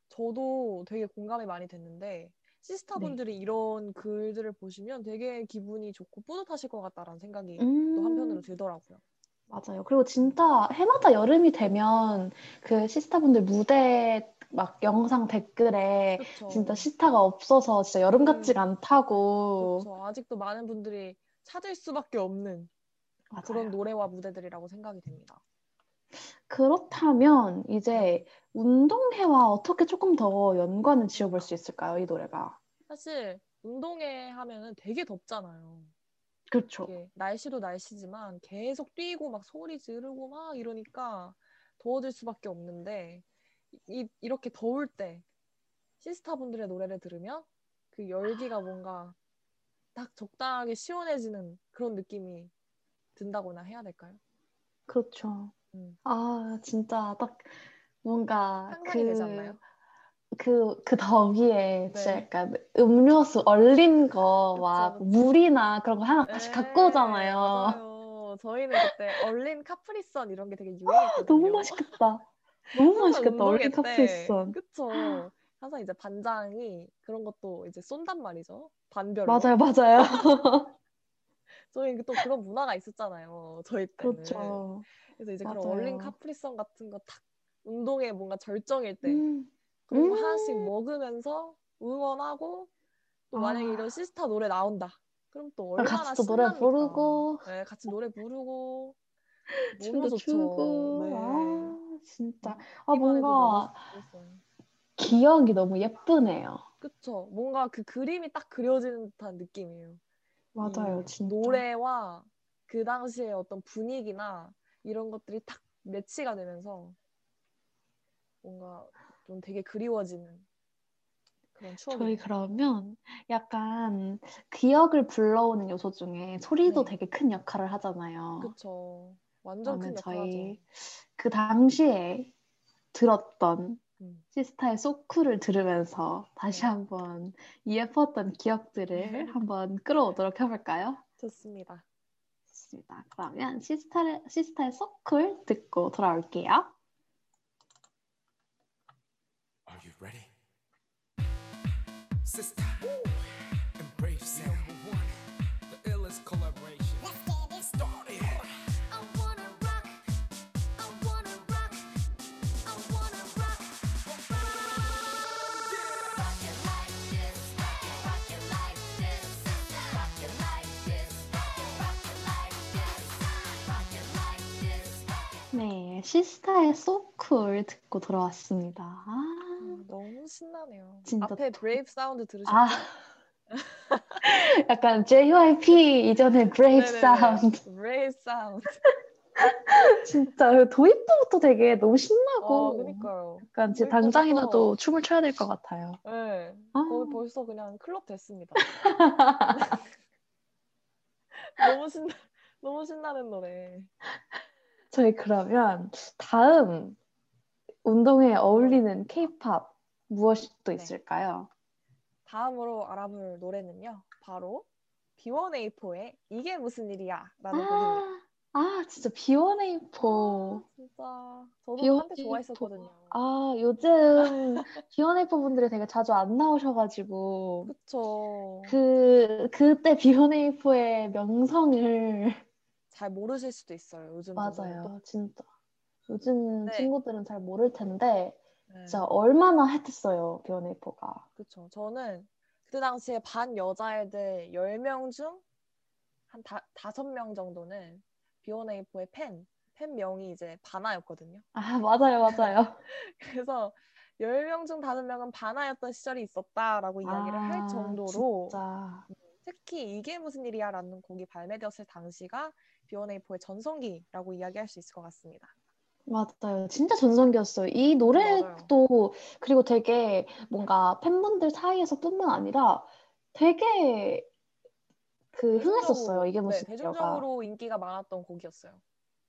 저도 되게 공감이 많이 됐는데 시스타 네. 분들이 이런 글들을 보시면 되게 기분이 좋고 뿌듯하실 것 같다라는 생각이 음, 또 한편으로 들더라고요. 맞아요. 그리고 진짜 해마다 여름이 되면 그 시스타분들 무대 막 영상 댓글에 그쵸. 진짜 시스타가 없어서 진짜 여름 같지가 음. 않다고. 그쵸. 아직도 많은 분들이 찾을 수밖에 없는 맞아요. 그런 노래와 무대들이라고 생각이 됩니다. 그렇다면 네. 이제 운동회와 어떻게 조금 더 연관을 지어볼 수 있을까요, 이 노래가? 사실 운동회 하면은 되게 덥잖아요. 그렇죠. 날씨도 날씨지만 계속 뛰고 막 소리 지르고 막 이러니까 더워질 수밖에 없는데 이, 이렇게 더울 때 시스타 분들의 노래를 들으면 그 열기가 뭔가 딱 적당하게 시원해지는 그런 느낌이 든다거나 해야 될까요? 그렇죠. 음. 아, 진짜 딱 뭔가 상상이 되지 않나요? 그, 그 더위에 진짜 네. 약간 음료수 얼린 거, 막. 물이나 그런 거 하나씩 갖고 네, 오잖아요. 맞아요. 저희는 그때 얼린 카프리선 이런 게 되게 유행했거든요. 너무 맛있겠다. 너무 맛있겠다. 얼린 카프리선. 그쵸. 항상 이제 반장이 그런 것도 이제 쏜단 말이죠. 반별로. 맞아요, 맞아요. <laughs> 저희 또 그런 문화가 있었잖아요. 저희 때는. 그렇죠. 그래서 이제 그런 얼린 맞아요. 카프리선 같은 거 탁 운동회 뭔가 절정일 때 음, 그런 거 음. 하나씩 먹으면서 응원하고 또 만약에 아. 이런 시스타 노래 나온다. 그럼 또 같이 얼마나 또 노래? 부르고. 네, 같이 노래 부르고 춤도 좋죠. 추고. 네. 아, 진짜. 아, 듣기만 해도 뭔가. 기억이 너무 예쁘네요. 그쵸. 뭔가 그 그림이 딱 그려지는 듯한 느낌이에요. 맞아요, 이 진짜. 노래와 그 당시의 어떤 분위기나 이런 것들이 딱 매치가 되면서 뭔가 좀 되게 그리워지는 그런 추억이 저희. 그러면 약간 기억을 불러오는 요소 중에 소리도 네. 되게 큰 역할을 하잖아요. 그쵸. 완전 큰 역할하죠. 저희 그 당시에 들었던 음. 시스타의 소쿠를 들으면서 다시 네. 한번 예뻤던 기억들을 <laughs> 한번 끌어오도록 해볼까요? 좋습니다. 좋습니다. 그러면 시스타의, 시스타의 소쿨 듣고 돌아올게요. You ready? Sister and Brave Sound. Number one, the illest collaboration. Let's get it Started. I wanna rock. I wanna rock. I wanna rock. Rock it like this. Rock it like this. Rock it like this. Rock it like this. Rock it like this. 네, 시스타의 So Cool 듣고 돌아왔습니다. 아, 음, 너무 신나네요. 진짜 앞에 도- 브레이브 사운드 들으셨죠? 아, <laughs> 약간 JYP 이전의 브레이브 네네네. 사운드. 브레이브 사운드. 진짜 그 도입부부터 되게 너무 어, 신나고 그니까요. 약간 제 당장이라도 춤을 춰야 될 것 같아요. 네. 아. 거의 벌써 그냥 클럽 됐습니다. <laughs> 너무 신나, 너무 신나는 노래. 저희 그러면 다음 운동에 어울리는 K-팝 무엇이 또 네. 있을까요? 다음으로 알아볼 노래는요. 바로 B1A4의 이게 무슨 일이야 라는 곡입니다. 아, 아 진짜 B1A4. 진짜 저도 B1A4. 한때 좋아했었거든요. 아 요즘 B1A4 분들이 되게 자주 안 나오셔가지고 그쵸. 그 그때 B1A4의 명성을 잘 모르실 수도 있어요. 요즘 맞아요 진짜 요즘 네. 친구들은 잘 모를 텐데 네. 진짜 얼마나 핫했어요 B1A4가 그쵸. 저는 그때 당시에 반 여자애들 10명 중 한 다섯 명 정도는 B1A4의 팬, 팬 명이 이제 바나였거든요. 아 맞아요 맞아요 <laughs> 그래서 10명 중 5명은 바나였던 시절이 있었다라고 이야기를 아, 할 정도로 진짜 특히 이게 무슨 일이야 라는 곡이 발매되었을 당시가 B1A4의 전성기라고 이야기할 수 있을 것 같습니다. 맞아요. 진짜 전성기였어요. 이 노래도 그리고 되게 뭔가 팬분들 사이에서뿐만 아니라 되게 그 흥했었어요. 이게 네, 무슨 일이야가. 대중적으로 인기가 많았던 곡이었어요.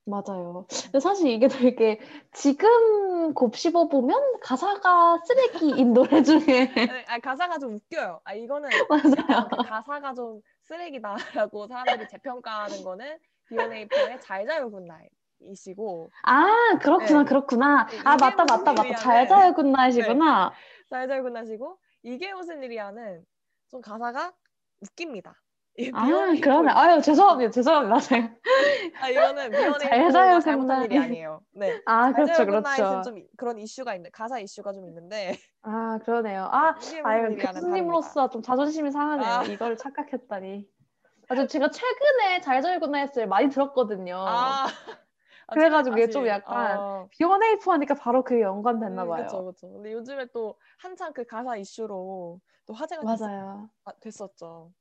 맞아요. 근데 사실 이게 되게 지금 곱씹어 보면 가사가 쓰레기인 노래 중에 아니, <laughs> 아니, 가사가 좀 웃겨요. 아 이거는 <laughs> 맞아요. 그 가사가 좀 쓰레기다라고 사람들이 재평가하는 거는 B1A4의 잘 자요 good night 이시고 아 그렇구나 네. 그렇구나. 네, 아 맞다 맞다 맞다. 잘 자요 good night이구나. 잘 자요 good night이고 이게 무슨 일이야는 좀 가사가 웃깁니다. 이아 B1A4 그러네. 아유 죄송합니다 죄송합니다. 제가. <laughs> 아 이거는 <laughs> 잘 자요 B1A4가 잘못한. 일이 아니에요. 네. 아잘 그렇죠 자요 그렇죠. 좀 그런 이슈가 있는 가사 이슈가 좀 있는데 아 그러네요. 아 무슨 아유. 교수님으로서 좀 자존심이 상하네요. 아. 이걸 착각했다니. 아주 제가 최근에 잘 자요구나 했을 많이 들었거든요. 아, 아, 그래가지고 이게 좀 약간 어, B1A4 하니까 바로 그게 연관됐나 음, 봐요. 그쵸, 그쵸. 근데 요즘에 또 한창 그 가사 이슈로 또 화제가 됐, 맞아요. 됐 었죠.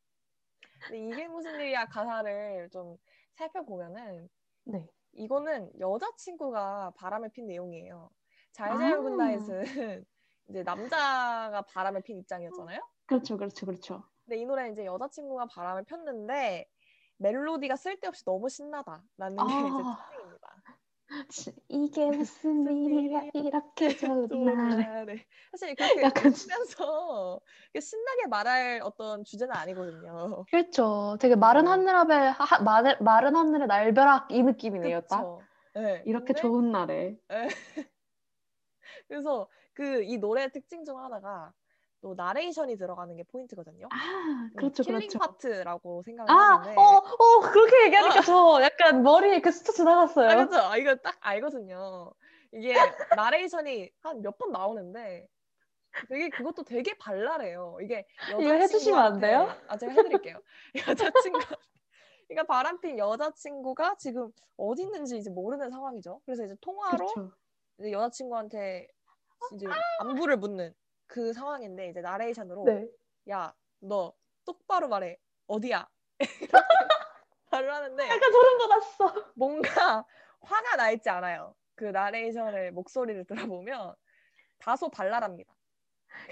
근데 이게 무슨 일이야 가사를 좀 살펴보면은 네. 이거는 여자친구가 바람을 핀 내용이에요. 잘 아. 자요 굿나잇은 <laughs> 이제 남자가 바람을 핀 입장이었잖아요. 그렇죠, 그렇죠, 그렇죠. 근데 이 노래는 이제 여자친구가 바람을 폈는데 멜로디가 쓸데없이 너무 신나다라는 게 이제 아. 특징입니다. 이게 무슨 일이야 이렇게 좋은 날. 날. 네. 사실 그렇게 약간 웃으면서 신나게 말할 어떤 주제는 아니거든요. 그렇죠. 되게 마른 네. 하늘 앞에 하, 마른, 마른 하늘의 날벼락 이 느낌이네요, 딱. 네. 이렇게 근데 좋은 날에. <laughs> 그래서 그 이 노래 특징 중 하나가 또 나레이션이 들어가는 게 포인트거든요. 아, 음, 그렇죠, killing 그렇죠. 파트라고 생각을 아, 하는데. 어, 어, 그렇게 얘기하니까 저 약간 머리에 그 스쳐 지나갔어요. 아, 그죠? 아, 이거 딱 알거든요. 이게 나레이션이 한 몇 번 나오는데 되게 그것도 되게 발랄해요. 이게 이거 해주시면 안 돼요? 아, 제가 해드릴게요. <laughs> 여자친구, 그러니까 바람핀 여자친구가 지금 어디 있는지 이제 모르는 상황이죠. 그래서 이제 통화로 그렇죠. 이제 여자친구한테 이제 안부를 묻는 그 상황인데 이제 나레이션으로 네. 야, 너 똑바로 말해. 어디야? <laughs> 말을 하는데 약간 소름 돋았어. 뭔가 화가 나 있지 않아요. 그 나레이션의 목소리를 들어보면 다소 발랄합니다.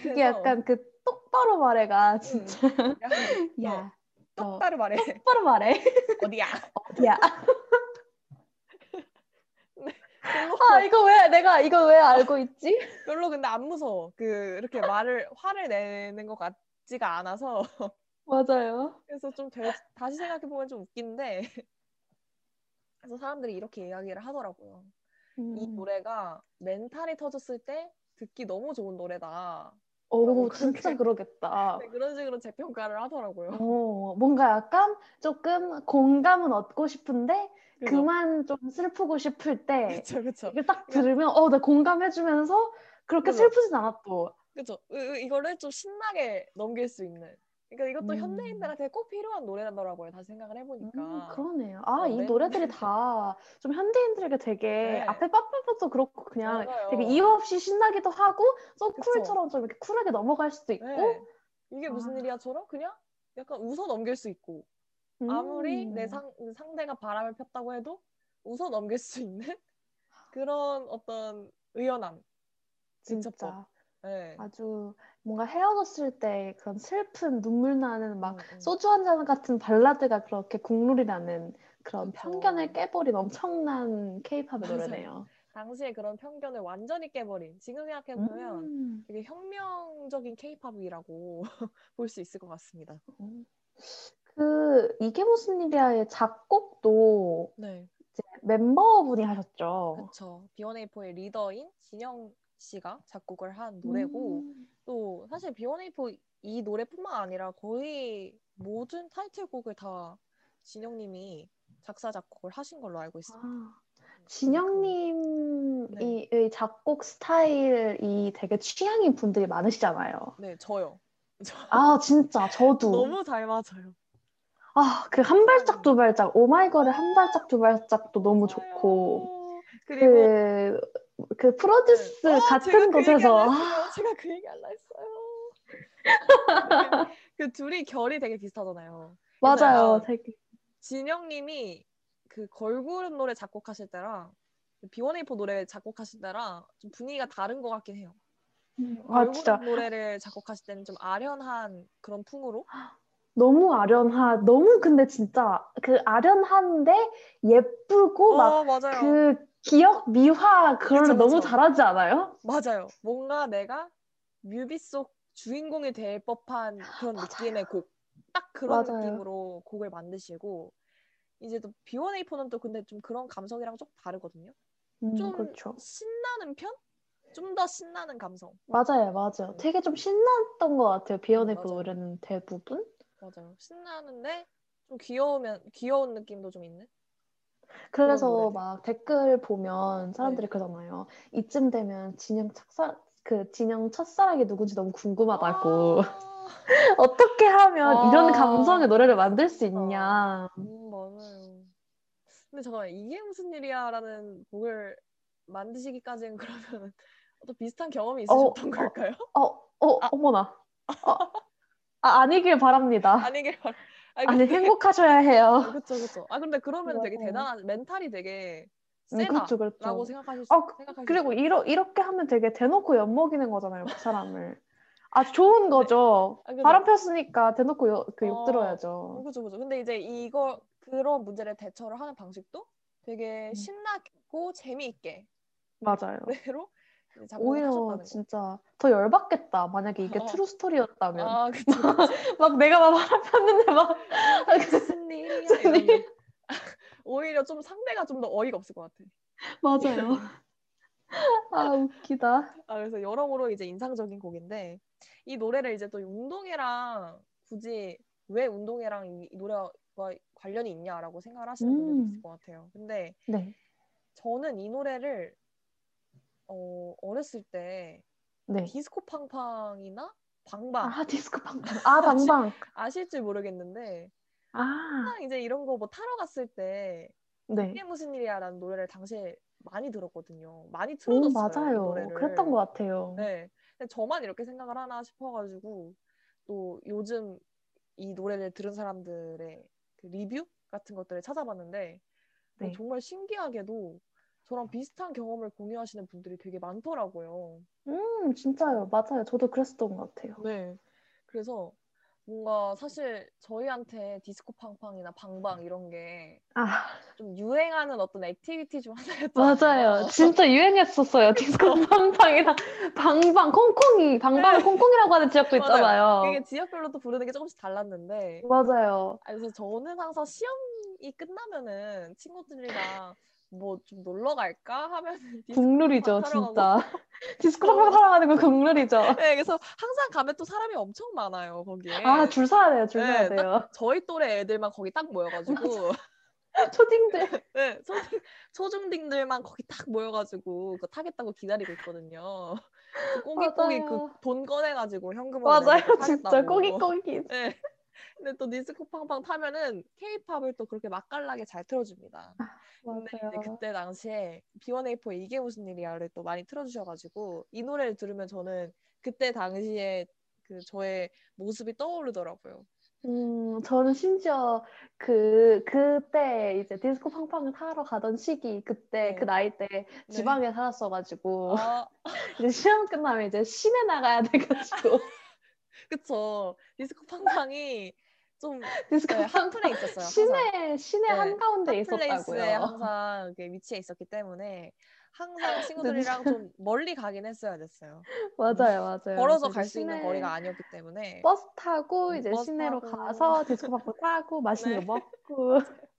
그래서 약간 그 똑바로 말해가 음, 진짜. 약간 야, 너 똑바로 말해. 똑바로 말해. 어디야? <laughs> 어디야? 아, 이거 왜 내가 이거 왜 알고 있지? <laughs> 별로 근데 안 무서워. 그 이렇게 말을 화를 내는 것 같지가 않아서 <laughs> 맞아요. 그래서 좀 되- 다시 생각해 보면 좀 웃긴데 <laughs> 그래서 사람들이 이렇게 이야기를 하더라고요. 이 음. 노래가 멘탈이 터졌을 때 듣기 너무 좋은 노래다. 오, 너무 <laughs> 진짜 그렇게- 그러겠다. 네, 그런 식으로 재평가를 하더라고요. 오, 뭔가 약간 조금 공감은 얻고 싶은데 그죠? 그만 좀 슬프고 싶을 때 그쵸, 그쵸. 이게 딱 들으면 어, 나 공감해주면서 그렇게 그죠. 슬프진. 이- 이- 이거를 좀 신나게 넘길 수 있는. 그러니까 이것도 음. 현대인들한테 꼭 필요한 노래더라고요. 다시 생각을 해보니까. 음, 그러네요. 아, 어, 이 네. 노래들이 다 좀 현대인들에게 되게 네. 앞에 빠빠빠도 그렇고 그냥 맞아요. 되게 이유 없이 신나기도 하고 소 그쵸. 쿨처럼 좀 이렇게 쿨하게 넘어갈 수도 있고 네. 이게 무슨 아. 일이야처럼 그냥 약간 웃어 넘길 수 있고 아무리 음. 내 상, 상대가 바람을 폈다고 해도 웃어 넘길 수 있는 <laughs> 그런 어떤 의연함. 진짜 네. 아주 뭔가 헤어졌을 때 그런 슬픈 눈물 나는 막 음, 음. 소주 한 잔 같은 발라드가 그렇게 국룰이라는 그런 그쵸. 편견을 깨버린 엄청난 케이팝의. 노래네요. 당시에 그런 편견을 완전히 깨버린 지금 생각해보면 음. 되게 혁명적인 케이팝이라고 <laughs> 볼 수 있을 것 같습니다. 그 이게 무슨 일이야의 작곡도 네, 멤버분이 하셨죠. 그렇죠. B1A4의 리더인 진영 씨가 작곡을 한 노래고 음. 또 사실 B1A4 이 노래뿐만 아니라 거의 모든 타이틀곡을 다 진영님이 작사 작곡을 하신 걸로 알고 있습니다. 아, 진영님의 네. 작곡 스타일이 되게 취향인 분들이 많으시잖아요. 네, 저요. 저 아, 진짜 저도. 너무 잘 맞아요. 아, 그 한 발짝 두 발짝, 오마이걸의 한 발짝 두 발짝도 너무 좋고, 맞아요. 그리고 그, 그 프로듀스 어, 제가 같은 그 얘기 곳에서, 아, 했어요. 제가 그 얘기 할라 했어요. <laughs> 그 둘이 결이 되게 비슷하잖아요. 맞아요. 약간 되게. 진영님이 그 걸그룹 노래 작곡하실 때랑 B1A4 노래 작곡하실 때랑 좀 분위기가 다른 것 같긴 해요. 아, 걸그룹 진짜 노래를 작곡하실 때는 좀 아련한 그런 풍으로 너무 아련하, 너무 근데 진짜 그 아련한데 예쁘고 막어 맞아요 그 기억 미화 그걸 그쵸, 너무. 잘하지 않아요? 맞아요 뭔가 내가 뮤비 속 주인공이 될 법한 그런 맞아요. 느낌의 곡 딱 그런 맞아요. 느낌으로 곡을 만드시고 이제 또 B1A4는 또 근데 좀 그런 감성이랑 조금 다르거든요 음, 좀 그렇죠. 신나는 편? 좀 더 신나는 감성 맞아요, 맞아요. 음. 되게 좀 신났던 것 같아요. 비욘의 그 맞아요. 노래는 대부분. 맞아요 신나는데 좀 귀여우면 귀여운 느낌도 좀 있는 그래서 노래들. 막 댓글 보면 사람들이 네. 그러잖아요. 이쯤 되면 진영 착사, 그 진영 첫사랑이 누군지 너무 궁금하다고. 아, <laughs> 어떻게 하면 이런 아. 감성의 노래를 만들 수 있냐. 음, 맞아요. 근데 잠깐만, 이게 무슨 일이야라는 곡을 만드시기까지는 그러면 <laughs> 또 비슷한 경험이 있으셨던 어, 걸까요? 어, 어, 아. 어머나. 어, 아, 아니길 바랍니다. 아니길 바라. 아니, 행복하셔야 해요. <laughs> 그렇죠, 그렇죠. 아 근데 그러면 되게 맞아요. 대단한 멘탈이 되게 음, 세다라고 그렇죠, 그렇죠. 생각하실 수 아, 그- 생각하실 그리고 수 이러, 이렇게 하면 되게 대놓고 엿먹이는 거잖아요, 그 사람을. 아, 좋은 거죠. 아. 바람 폈으니까 대놓고 욕, 그 욕 어, 들어야죠. 그죠, 그죠. 근데 이제 이거 그런 문제를 대처를 하는 방식도 되게 음. 신나고 재미있게 맞아요. <laughs> 작곡을 오히려. 진짜 더 열받겠다. 만약에 이게 어. true story였다면. 아. 그쵸. <laughs> 막 내가 막 바람 폈는데 막. 무슨 <laughs> 일이야? 무슨 이러면. 일? <laughs> 오히려 좀 상대가 좀 더 어이가 없을 것 같아. 맞아요. 아, 웃기다. 아, 그래서 여러모로 이제 인상적인 곡인데 이 노래를 이제 또 운동회랑 굳이 왜 운동회랑 이, 이 노래가 관련이 있냐라고 생각을 하시는 분들도 음. 있을 것 같아요. 근데 네. 저는 이 노래를 어, 어렸을 때 네. 디스코 팡팡이나 방방 아, 디스코 방방. 아, 방방. <laughs> 아실 지 모르겠는데 아, 항상 이제 이런 거 뭐 타러 갔을 때 네. 이게 무슨 일이야 라는 노래를 당시에 많이 들었거든요. 많이 오, 틀어줬어요. 이 맞아요. 노래를. 그랬던 것 같아요. 네. 근데 저만 이렇게 생각을 하나 싶어가지고 또 요즘 이 노래를 들은 사람들의 그 리뷰 같은 것들을 찾아봤는데 어, 네. 정말 신기하게도 저랑 비슷한 경험을 공유하시는 분들이 되게 많더라고요. 음, 진짜요. 맞아요. 저도 그랬었던 것 같아요. 네. 그래서 뭔가 사실 저희한테 디스코 팡팡이나 방방 이런 게 아, 좀 유행하는 어떤 activity 중 하나였잖아요. 맞아요. 진짜 유행했었어요. <laughs> 디스코 팡팡이랑 방방, 콩콩이. 방방을 콩콩이라고 하는 지역도 네. 있잖아요. 이게 지역별로 또 부르는 게 조금씩 달랐는데 맞아요. 아, 그래서 저는 항상 시험이 끝나면은 친구들이랑 뭐 좀 놀러 갈까 하면 국룰이죠. <laughs> 진짜. 디스코 방방 타러 가는 건 국룰이죠. <laughs> 네, 그래서 항상 가면 또 사람이 엄청 많아요 거기에. 아, 줄 서야 돼요, 줄 서야 네, 돼요. 저희 또래 애들만 거기 딱 모여가지고 <laughs> 초딩들. 네, 초중, 초중딩들만 거기 딱 모여가지고 그거 타겠다고 기다리고 있거든요. 그 꼬깃꼬깃. 그 돈 꺼내가지고 현금으로 맞아요, 진짜. 꼬깃꼬깃. 네. 근데 또 디스코 팡팡 타면은 케이팝을 또 그렇게 맛깔나게 잘 틀어줍니다. 근데 이제 맞아요. 그때 당시에 B1A4 이게 무슨 일이야를 또 많이 틀어주셔가지고 이 노래를 들으면 저는 그때 당시에 그 저의 모습이 떠오르더라고요. 음, 저는 심지어 그, 그때 이제 디스코 팡팡을 타러 가던 시기, 그때 네. 그 나이 때 지방에 살았어가지고, 아, <laughs> 이제 시험 끝나면 이제 시내 나가야 돼가지고, <laughs> 그쵸. 디스코 팡팡이 좀 디스코 네, 팡팡 핫플에 있었어요. 시내, 시내 네, 한가운데 있었다고요. 항상 이렇게 위치해 있었기 때문에 항상 <laughs> 친구들이랑 좀 멀리 가긴 했어야 됐어요. 맞아요, 맞아요. 걸어서 갈 수 있는 거리가 아니었기 때문에 버스 타고 음, 이제 버스 시내로 타고. 가서 디스코팡도 타고 <laughs> 맛있는 네. 거 먹고 <laughs>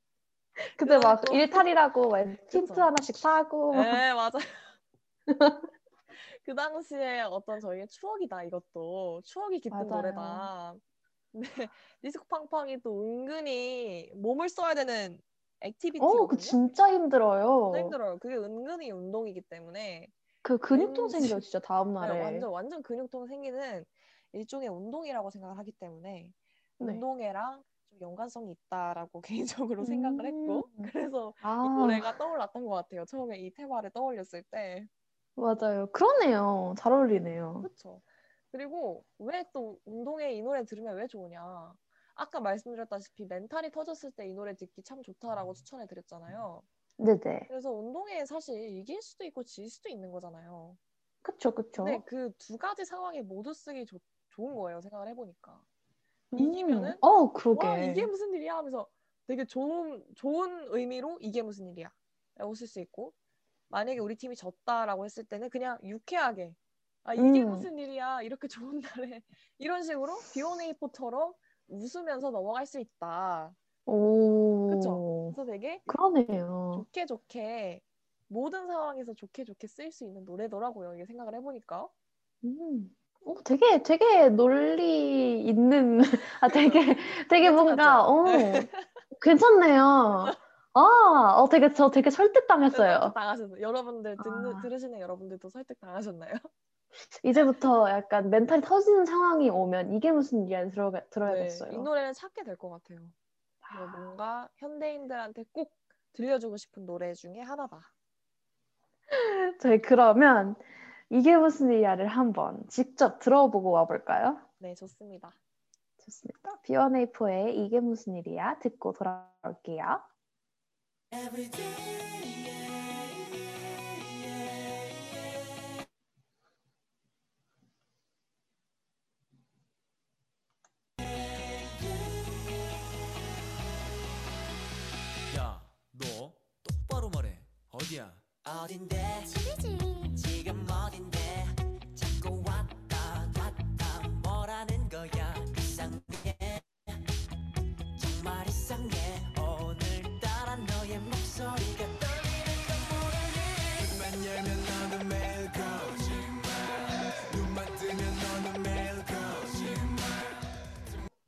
근데 막 또- 일탈이라고 막 그쵸. 하나씩 사고 막 네 맞아요. 그 당시에 어떤 저희의 추억이다 이것도 추억이 깃든 맞아요. 노래다. <laughs> 근데 디스코 팡팡이 또 은근히 몸을 써야 되는 activity거든요. 어, 그 진짜 힘들어요. 힘들어요. 그게 은근히 운동이기 때문에 그 근육통 왠지- 생겨 진짜 다음 네, 날에. 완전 완전 근육통 생기는 일종의 운동이라고 생각을 하기 때문에 네. 운동회랑 좀 연관성이 있다라고 <laughs> 개인적으로 생각을 했고 음. 그래서 이 아, 노래가 떠올랐던 것 같아요. 처음에 이 테마를 떠올렸을 때. 맞아요. 그러네요. 잘 어울리네요. 그렇죠. 그리고 왜 또 운동회 이 노래 들으면 왜 좋으냐? 아까 말씀드렸다시피 멘탈이 터졌을 때 이 노래 듣기 참 좋다라고 추천해 드렸잖아요. 네네. 그래서 운동회에 사실 이길 수도 있고 질 수도 있는 거잖아요. 그쵸, 그쵸. 근데 그 두 가지 상황에 모두 쓰기 좋- 좋은 거예요. 생각을 해보니까. 음, 이기면은 어, 그러게. 와 이게 무슨 일이야 하면서 되게 좋은 좋은 의미로 이게 무슨 일이야 라고 쓸 수 있고 만약에 우리 팀이 졌다라고 했을 때는 그냥 유쾌하게 아 이게 음. 무슨 일이야 이렇게 <laughs> 좋은 날에 이런 식으로 비오네이포처럼 웃으면서 넘어갈 수 있다 오. 그쵸? 그래서 되게 그러네요. 좋게 좋게 모든 상황에서 좋게 좋게 쓰일 수 있는 노래더라고요 이게 생각을 해보니까 음. 어, 되게, 되게 논리 있는, <laughs> 아, 되게, <laughs> 되게 뭔가, 어, 괜찮네요. 아, 어, 되게, 저 되게 설득당했어요. 당하셨어요 여러분들 듣는, 아. 들으시는 여러분들도 설득 당하셨나요? <laughs> 이제부터 약간 멘탈이 터지는 상황이 오면 이게 무슨 일이야 들어, 들어야겠어요. 네, 이 노래는 찾게 될 것 같아요. 네, 뭔가 현대인들한테 꼭 들려주고 싶은 노래 중에 하나다. <laughs> 저희 그러면 이게 무슨 일이야를 한번 직접 들어보고 와볼까요? 네, 좋습니다. 좋습니다. B1A4의 이게 무슨 일이야 듣고 돌아올게요. 야, 너 똑바로 말해. 어디야? 어딘데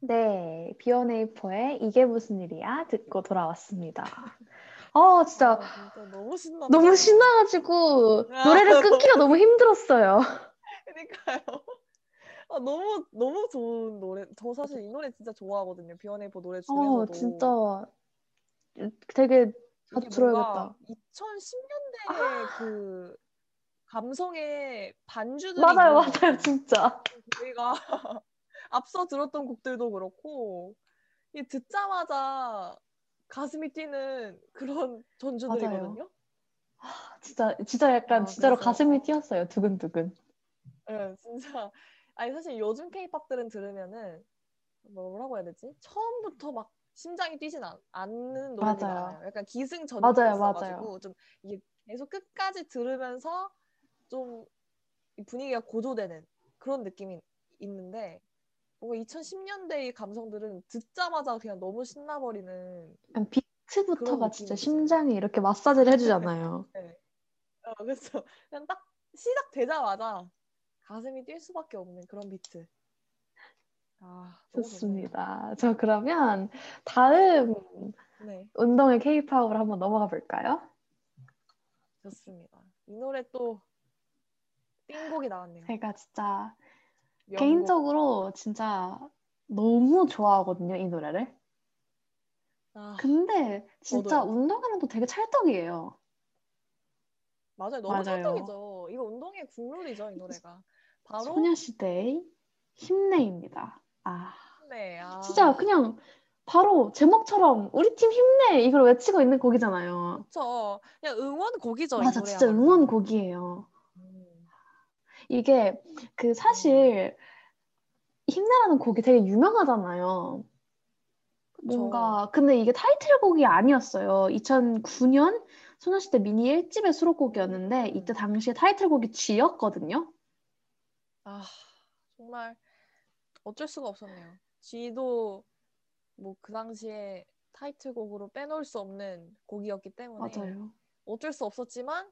네, B1A4의 이게 무슨 일이야 듣고 돌아왔습니다. <laughs> 아, 진짜 아, 진짜 너무 신나. 너무 신나가지고 아, 노래를 끊기가 너무 힘들었어요. <laughs> 그러니까요. 아, 너무 너무 좋은 노래. 저 사실 이 노래 진짜 좋아하거든요. 비원에이퍼 노래 중에서도. 아, 진짜 되게 자주 이게 들어야겠다. 뭔가 2010년대의 아. 그 감성의 반주들이 맞아요, 맞아요. 진짜. 저희가 앞서 들었던 곡들도 그렇고 이 듣자마자 가슴이 뛰는 그런 <laughs> 전주들이거든요. 진짜, 진짜 약간 아, 진짜로 그래서- 가슴이 뛰었어요, 두근두근. 네, 진짜. <laughs> 아니 사실 요즘 케이팝들은 들으면은 뭐라고 해야 되지? 처음부터 막 심장이 뛰진 않, 않는 맞아요. 많아요. 약간 기승전결이 맞아요, 있어가지고 맞아요. 좀 이게 계속 끝까지 들으면서 좀이 분위기가 고조되는 그런 느낌이 있는데 뭔가 2010년대의 감성들은 듣자마자 그냥 너무 신나버리는 비트부터가 진짜. 심장에 이렇게 마사지를 해주잖아요. <laughs> 어, 그래서 그냥 딱 시작되자마자 가슴이 뛸 수밖에 없는 그런 비트. 아, 좋네요. 좋습니다. 저 그러면 다음 네, 운동의 K-팝으로 한번 넘어가 볼까요? 좋습니다. 이 노래 또 띵곡이 나왔네요. 제가 진짜 명곡. 개인적으로 진짜 너무 좋아하거든요, 이 노래를. 아, 근데 진짜 저도요. 운동하는 또 되게 찰떡이에요. 맞아요. 너무 맞아요. 찰떡이죠. 이거 운동의 국룰이죠, 이 노래가. 바로 소녀시대의 힘내입니다. 아, 네. 아, 진짜 그냥 바로 제목처럼 우리 팀 힘내 이걸 외치고 있는 곡이잖아요. 그쵸. 그냥 응원곡이죠, 이 맞아. 진짜 응원곡이에요. 음, 이게 그 사실 힘내라는 곡이 되게 유명하잖아요. 그쵸. 뭔가 근데 이게 타이틀곡이 아니었어요. 2009년 소녀시대 미니 1집의 수록곡이었는데 이때 당시에 타이틀곡이 G였거든요. 아 정말 어쩔 수가 없었네요. G도 뭐 그 당시에 타이틀곡으로 빼놓을 수 없는 곡이었기 때문에 맞아요. 어쩔 수 없었지만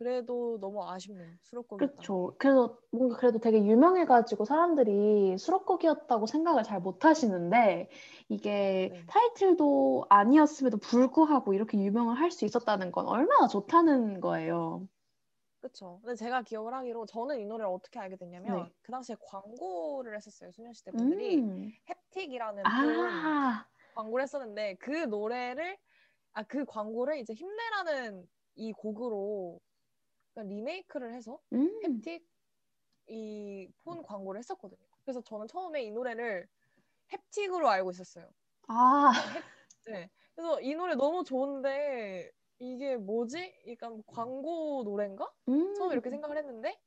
그래도 너무 아쉽네요. 수록곡이었다. 그렇죠. 그래서 뭔가 그래도 되게 유명해가지고 사람들이 수록곡이었다고 생각을 잘 못하시는데 이게 네. 타이틀도 아니었음에도 불구하고 이렇게 유명을 할 수 있었다는 건 얼마나 좋다는 거예요. 그쵸. 근데 제가 기억을 하기로 저는 이 노래를 어떻게 알게 됐냐면 네. 그 당시에 광고를 했었어요. 소녀시대 분들이 음. 햅틱이라는 폰 아, 광고를 했었는데 그 노래를 아 그 광고를 이제 힘내라는 이 곡으로 그러니까 리메이크를 해서 음. 햅틱 이 폰 광고를 했었거든요. 그래서 저는 처음에 이 노래를 햅틱으로 알고 있었어요. 아, 네. 그래서 이 노래 너무 좋은데 이게 뭐지? 약간 광고 노래인가? 음. 처음에 이렇게 생각을 했는데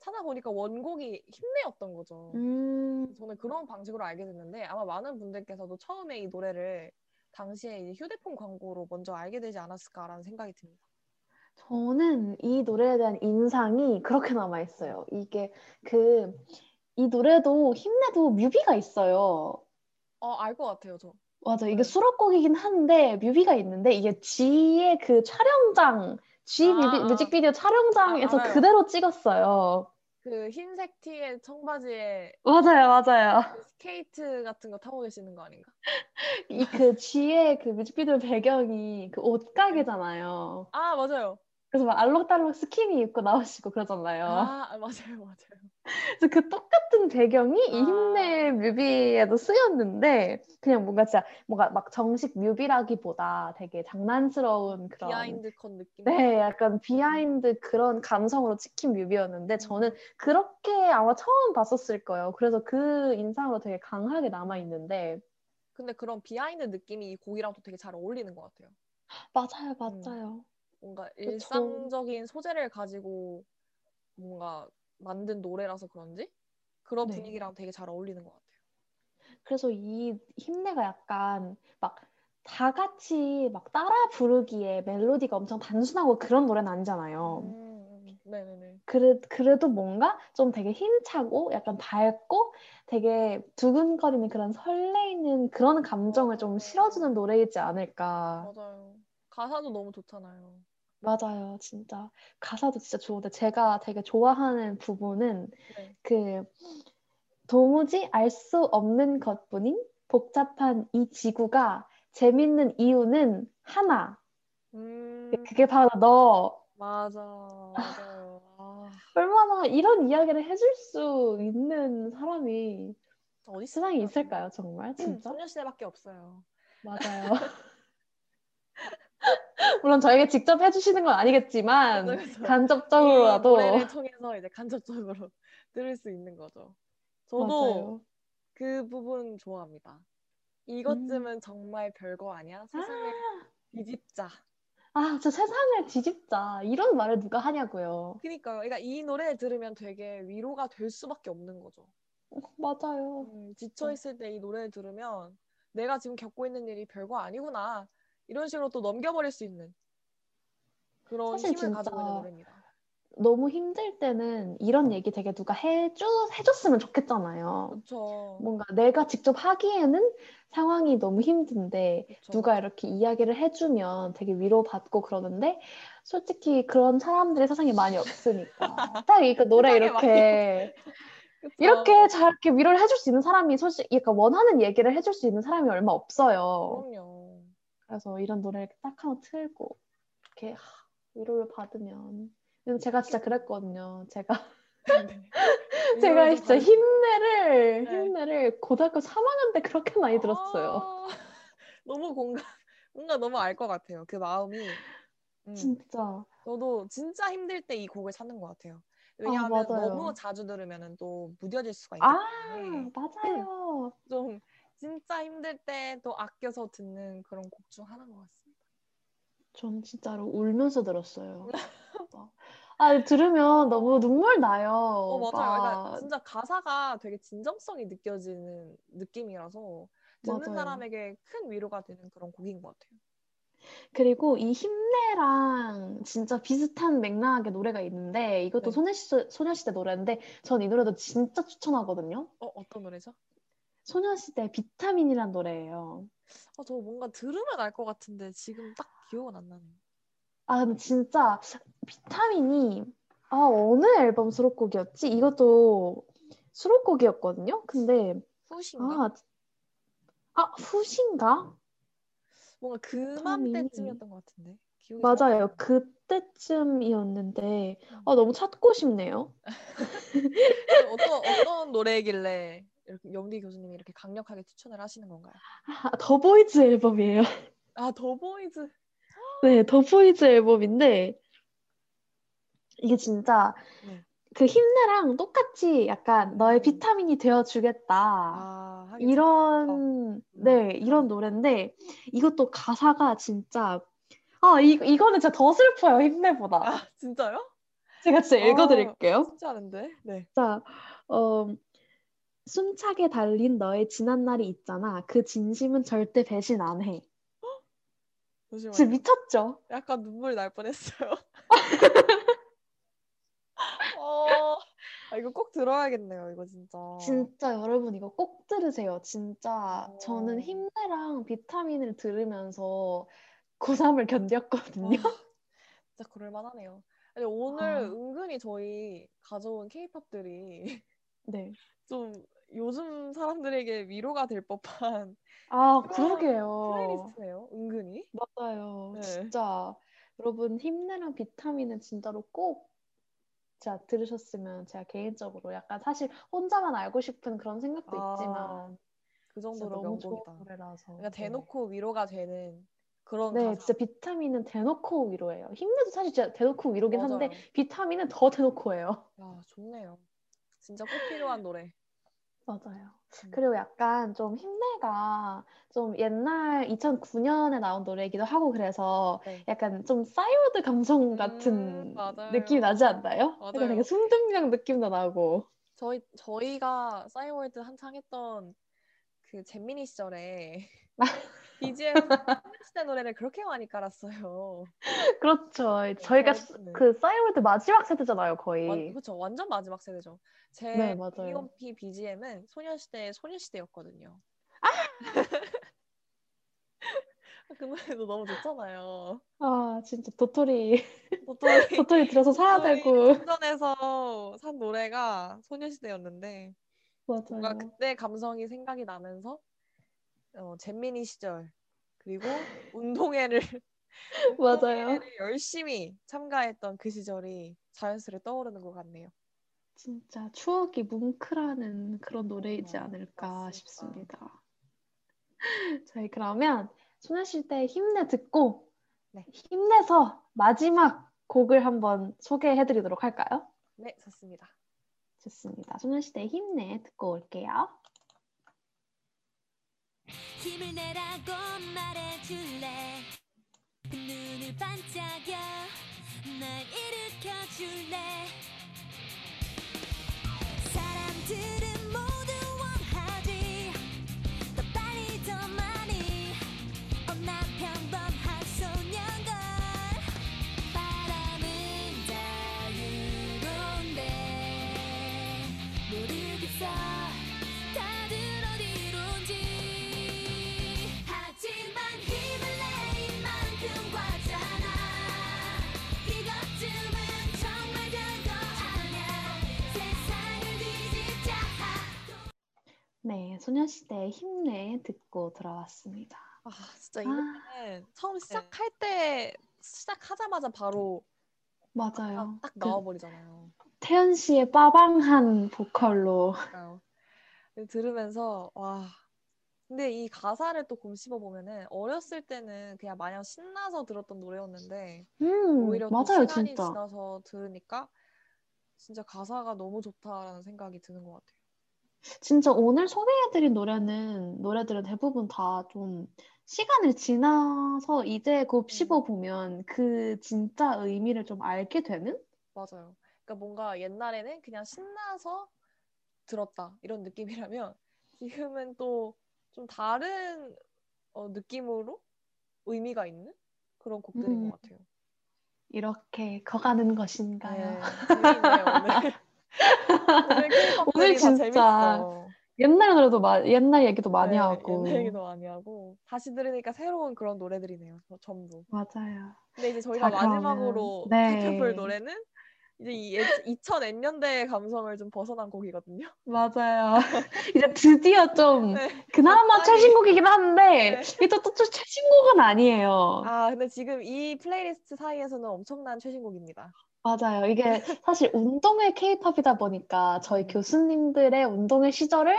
찾아보니까 원곡이 힘내였던 거죠. 음. 저는 그런 방식으로 알게 됐는데 아마 많은 분들께서도 처음에 이 노래를 당시에 휴대폰 광고로 먼저 알게 되지 않았을까라는 생각이 듭니다. 저는 이 노래에 대한 인상이 그렇게 남아 있어요. 이게 그 이 노래도 힘내도 뮤비가 있어요. 어, 알 것 같아요, 저. 맞아. 이게 네. 수록곡이긴 한데 뮤비가 있는데 이게 Gee의 그 촬영장, Gee 아, 뮤비, 아. 뮤직비디오 촬영장에서 아. 그대로 찍었어요. 그 흰색 티에 청바지에 맞아요, 맞아요. 그 스케이트 같은 거 타고 계시는 거 아닌가? 이 그 Gee의 그 뮤직비디오 배경이 그 옷가게잖아요. 아, 맞아요. 그래서 막 알록달록 스키니 입고 나오시고 그러잖아요. 아, 아, 맞아요, 맞아요. 그래서 그 똑같은 배경이 이 아. 힘내 뮤비에도 쓰였는데 그냥 뭔가 진짜 뭔가 막 정식 뮤비라기보다 되게 장난스러운 그런 behind 컷 느낌. 네, 약간 behind 그런 감성으로 찍힌 뮤비였는데 음. 저는 그렇게 아마 처음 봤었을 거예요. 그래서 그 인상으로 되게 강하게 남아 있는데 근데 그런 behind 느낌이 이 곡이랑 또 되게 잘 어울리는 것 같아요. 맞아요, 맞아요. 뭔가 그쵸. 일상적인 소재를 가지고 뭔가 만든 노래라서 그런지 그런 네. 분위기랑 되게 잘 어울리는 것 같아요. 그래서 이 힘내가 약간 막 다 같이 막 따라 부르기에 멜로디가 엄청 단순하고 그런 노래는 아니잖아요. 음, 네네네. 그래, 그래도 뭔가 좀 되게 힘차고 약간 밝고 되게 두근거리는 그런 설레이는 그런 감정을 좀 실어주는 노래이지 않을까. 맞아요. 가사도 너무 좋잖아요. 맞아요, 진짜. 가사도 진짜 좋은데 제가 되게 좋아하는 부분은 네. 그 도무지 알 수 없는 것뿐인 복잡한 이 지구가 재밌는 이유는 하나. 음, 그게 바로 너. 맞아, 맞아요. <laughs> 아, 얼마나 이런 이야기를 해줄 수 있는 사람이 어디 세상에 있을까요? 정말? 진짜? 소녀시대밖에 없어요. 맞아요. <laughs> 물론 저에게 직접 해주시는 건 아니겠지만 그죠, 그죠. 이 간접적으로라도 노래를 통해서 이제 간접적으로 <laughs> 들을 수 있는 거죠. 저도 맞아요. 그 부분 좋아합니다. 이것쯤은 정말 별거 아니야? 세상을 뒤집자. 아, 저 세상을 뒤집자 이런 말을 누가 하냐고요. 그니까요. 그러니까 이 노래 들으면 되게 위로가 될 수밖에 없는 거죠. 어, 맞아요. 음, 지쳐 있을 때 이 노래를 들으면 내가 지금 겪고 있는 일이 별거 아니구나. 이런 식으로 또 넘겨버릴 수 있는 그런 사실 힘을 가지고 있는 노래입니다. 너무 힘들 때는 이런 얘기 되게 누가 해줘 해줬으면 좋겠잖아요. 그렇죠. 뭔가 내가 직접 하기에는 상황이 너무 힘든데 누가 이렇게 이야기를 해주면 되게 위로받고 그러는데 솔직히 그런 사람들이 세상에 많이 없으니까 <laughs> 딱 이거 노래 이렇게 <laughs> 이렇게 잘 이렇게 위로를 해줄 수 있는 사람이 솔직히 약간 원하는 얘기를 해줄 수 있는 사람이 얼마 없어요. 그럼요. 그래서 이런 노래를 딱 한번 틀고 이렇게 하, 위로를 받으면 제가 진짜 그랬거든요. 제가 <laughs> 제가 위로를 좀 진짜 힘내를 네. 힘내를 고등학교 3학년 때 그렇게 많이 들었어요. 아, <laughs> 너무 공감, 뭔가 너무 알 것 같아요. 그 마음이. 음, 진짜 저도 진짜 힘들 때 이 곡을 찾는 것 같아요. 왜냐하면 맞아요. 너무 자주 들으면 또 무뎌질 수가 있기 아 때문에 맞아요. 좀 진짜 힘들 때 또 아껴서 듣는 그런 곡 중 하나인 것 같습니다. 전 진짜로 울면서 들었어요. 막, 아 들으면 너무 눈물 나요. 어, 맞아요. 그러니까 막, 진짜 가사가 되게 진정성이 느껴지는 느낌이라서 듣는 맞아요. 사람에게 큰 위로가 되는 그런 곡인 것 같아요. 그리고 이 힘내랑 진짜 비슷한 맥락의 노래가 있는데 이것도 네. 소녀시대, 소녀시대 노래인데 전 이 노래도 진짜 추천하거든요. 어 어떤 노래죠? 소녀시대 비타민이란 노래예요. 어, 저 뭔가 들으면 알 것 같은데 지금 딱 기억은 안 나네요. 아 근데 진짜 비타민이 아 어느 앨범 수록곡이었지? 이것도 수록곡이었거든요. 근데 후신가? 아, 아 후신가? 뭔가. 그맘때쯤이었던 것 같은데. 맞아요. 그때쯤이었는데 아 너무 찾고 싶네요. <laughs> 어떤 어떤 노래길래 이렇게 영디 교수님이 이렇게 강력하게 추천을 하시는 건가요? 아, 더보이즈 앨범이에요. 아 더보이즈. 네, 더보이즈 앨범인데 이게 진짜 네. 그 힘내랑 똑같이 약간 너의 비타민이 되어주겠다. 아 음. 이런 네 이런 노래인데 이것도 가사가 진짜 아 이, 이거는 진짜 더 슬퍼요 힘내보다 아 진짜요? 제가 진짜 어. 읽어드릴게요 쉽지 않은데. 네. 진짜 어, 숨차게 달린 너의 지난 날이 있잖아 그 진심은 절대 배신 안해 진짜 잠시만요. 미쳤죠 약간 눈물이 날 뻔했어요. <laughs> 어, 아, 이거 꼭 들어야겠네요. 이거 진짜. 진짜 여러분 이거 꼭 들으세요 진짜 어. 저는 힘내랑 비타민을 들으면서 고3을 견뎠거든요 아, 진짜 그럴 만하네요. 아니, 오늘 아. 은근히 저희 가져온 케이팝들이 네. <laughs> 좀 요즘 사람들에게 위로가 될 법한 아 그러게요 플레이리스트네요. 은근히. 맞아요. 네. 진짜 여러분 힘내랑 비타민은 진짜로 꼭 진짜 들으셨으면 제가 개인적으로 약간 사실 혼자만 알고 싶은 그런 생각도 아, 있지만 그 정도로 명곡이다. 노래라서. 그러니까 네. 대놓고 위로가 되는 그런 네, 가사. 진짜 비타민은 대놓고 위로예요. 힘내도 사실 진짜 대놓고 위로긴 한데 맞아요. 비타민은 더 대놓고예요. 야, 좋네요. 진짜 꼭 필요한 노래. 맞아요. 음. 그리고 약간 좀 힘내가 좀 옛날 2009년에 나온 노래이기도 하고 그래서 네. 약간 좀 싸이월드 감성 같은 음. 느낌이 나지 않나요? 맞아요. 약간 되게 순둥명 느낌도 나고. 저희 저희가 싸이월드 한창 했던 그 잼미니 시절에 <laughs> BGM 시대 노래를 그렇게 많이 깔았어요. 그렇죠. 저희가 저- 네. 그 싸이월드 마지막 세대잖아요, 완, 거의. 그렇죠. 완전 마지막 세대죠. 제 네, 맞아요. B.O.P BGM은 소녀시대의 소녀시대였거든요. <laughs> 그 노래도 너무 좋잖아요. 아, 진짜 도토리, 도토리 <laughs> 도토리 들어서 사야 되고. 충전해서 산 노래가 소녀시대였는데 뭔가 맞아요. 그때 감성이 생각이 나면서 어, 잼미니 시절 그리고 <laughs> 운동회를 <laughs> 맞아요. 열심히 참가했던 그 시절이 자연스레 떠오르는 것 같네요. 진짜 추억이 뭉클하는 그런 노래이지 어, 않을까 맞습니다. 싶습니다. <laughs> 저희 그러면 소녀시대 힘내 듣고 네. 힘내서 마지막 곡을 한번 소개해드리도록 할까요? 네, 좋습니다. 좋습니다. 소녀시대 힘내 듣고 올게요. 힘을 내라고 말해줄래? 그 눈을 반짝여 날 일으켜줄래? 사람들은 네, 소녀시대 힘내 듣고 들어왔습니다. 아, 진짜 이 아. 처음 시작할 때 시작하자마자 바로 맞아요. 딱그 나와버리잖아요. 태연 씨의 빠방한 보컬로. 들으면서 와. 근데 이 가사를 또 곰씹어 보면은 어렸을 때는 그냥 마냥 신나서 들었던 노래였는데 음, 오히려 또 맞아요, 시간이 진짜. 지나서 들으니까 진짜 가사가 너무 좋다라는 생각이 드는 것 같아요. 진짜 오늘 소개해드린 노래는 노래들은 대부분 다 좀 시간을 지나서 이제 곱씹어 보면 그 진짜 의미를 좀 알게 되는? 맞아요. 그러니까 뭔가 옛날에는 그냥 신나서 들었다 이런 느낌이라면 지금은 또 좀 다른 어, 느낌으로 의미가 있는 그런 곡들인 음. 것 같아요. 이렇게 거가는 것인가요? 네, 재밌네요 오늘. <laughs> 오늘 진짜. 옛날 노래도 마, 옛날 얘기도 많이 네, 하고. 옛날 얘기도 많이 하고 다시 들으니까 새로운 그런 노래들이네요. 저- 전부. 맞아요. 근데 이제 저희가 자, 마지막으로 네. 살펴볼 노래는 이제 이 2000N년대의 감성을 좀 벗어난 곡이거든요. 맞아요. <laughs> 이제 드디어 좀 네. 그나마. 최신곡이긴 한데 네. 이게 또, 또 최신곡은 아니에요. 아 근데 지금 이 플레이리스트 사이에서는 엄청난 최신곡입니다. 맞아요. 이게 사실 운동회 케이팝이다 보니까 저희 음. 교수님들의 운동회 시절을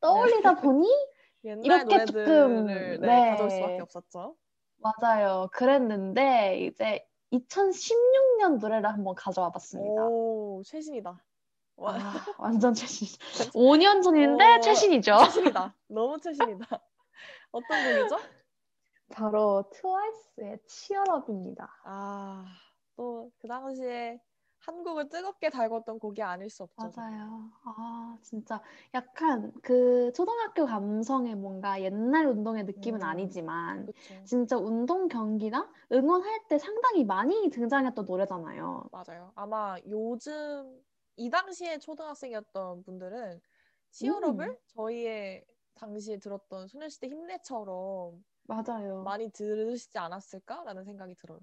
떠올리다 보니 <laughs> 이렇게 조금, 네, 네. 가져올 수밖에 없었죠. 맞아요. 그랬는데 이제 2016년 노래를 한번 가져와 봤습니다. 오 최신이다. 와, 아, 완전 최신. <laughs> 5년 전인데 어, 최신이죠. 최신이다. 너무 최신이다. <laughs> 어떤 곡이죠? 바로 트와이스의 치얼업입니다. 아, 또 그 당시에 한국을 뜨겁게 달궜던 곡이 아닐 수 없죠. 맞아요. 아, 진짜 약간 그 초등학교 감성의 뭔가 옛날 운동의 느낌은 음. 아니지만 그렇죠. 진짜 운동 경기나 응원할 때 상당히 많이 등장했던 노래잖아요. 맞아요. 아마 요즘 이 당시에 초등학생이었던 분들은 치얼업을 음. 저희의 당시에 들었던 소녀시대 힘내처럼 맞아요. 많이 들으시지 않았을까라는 생각이 들어요.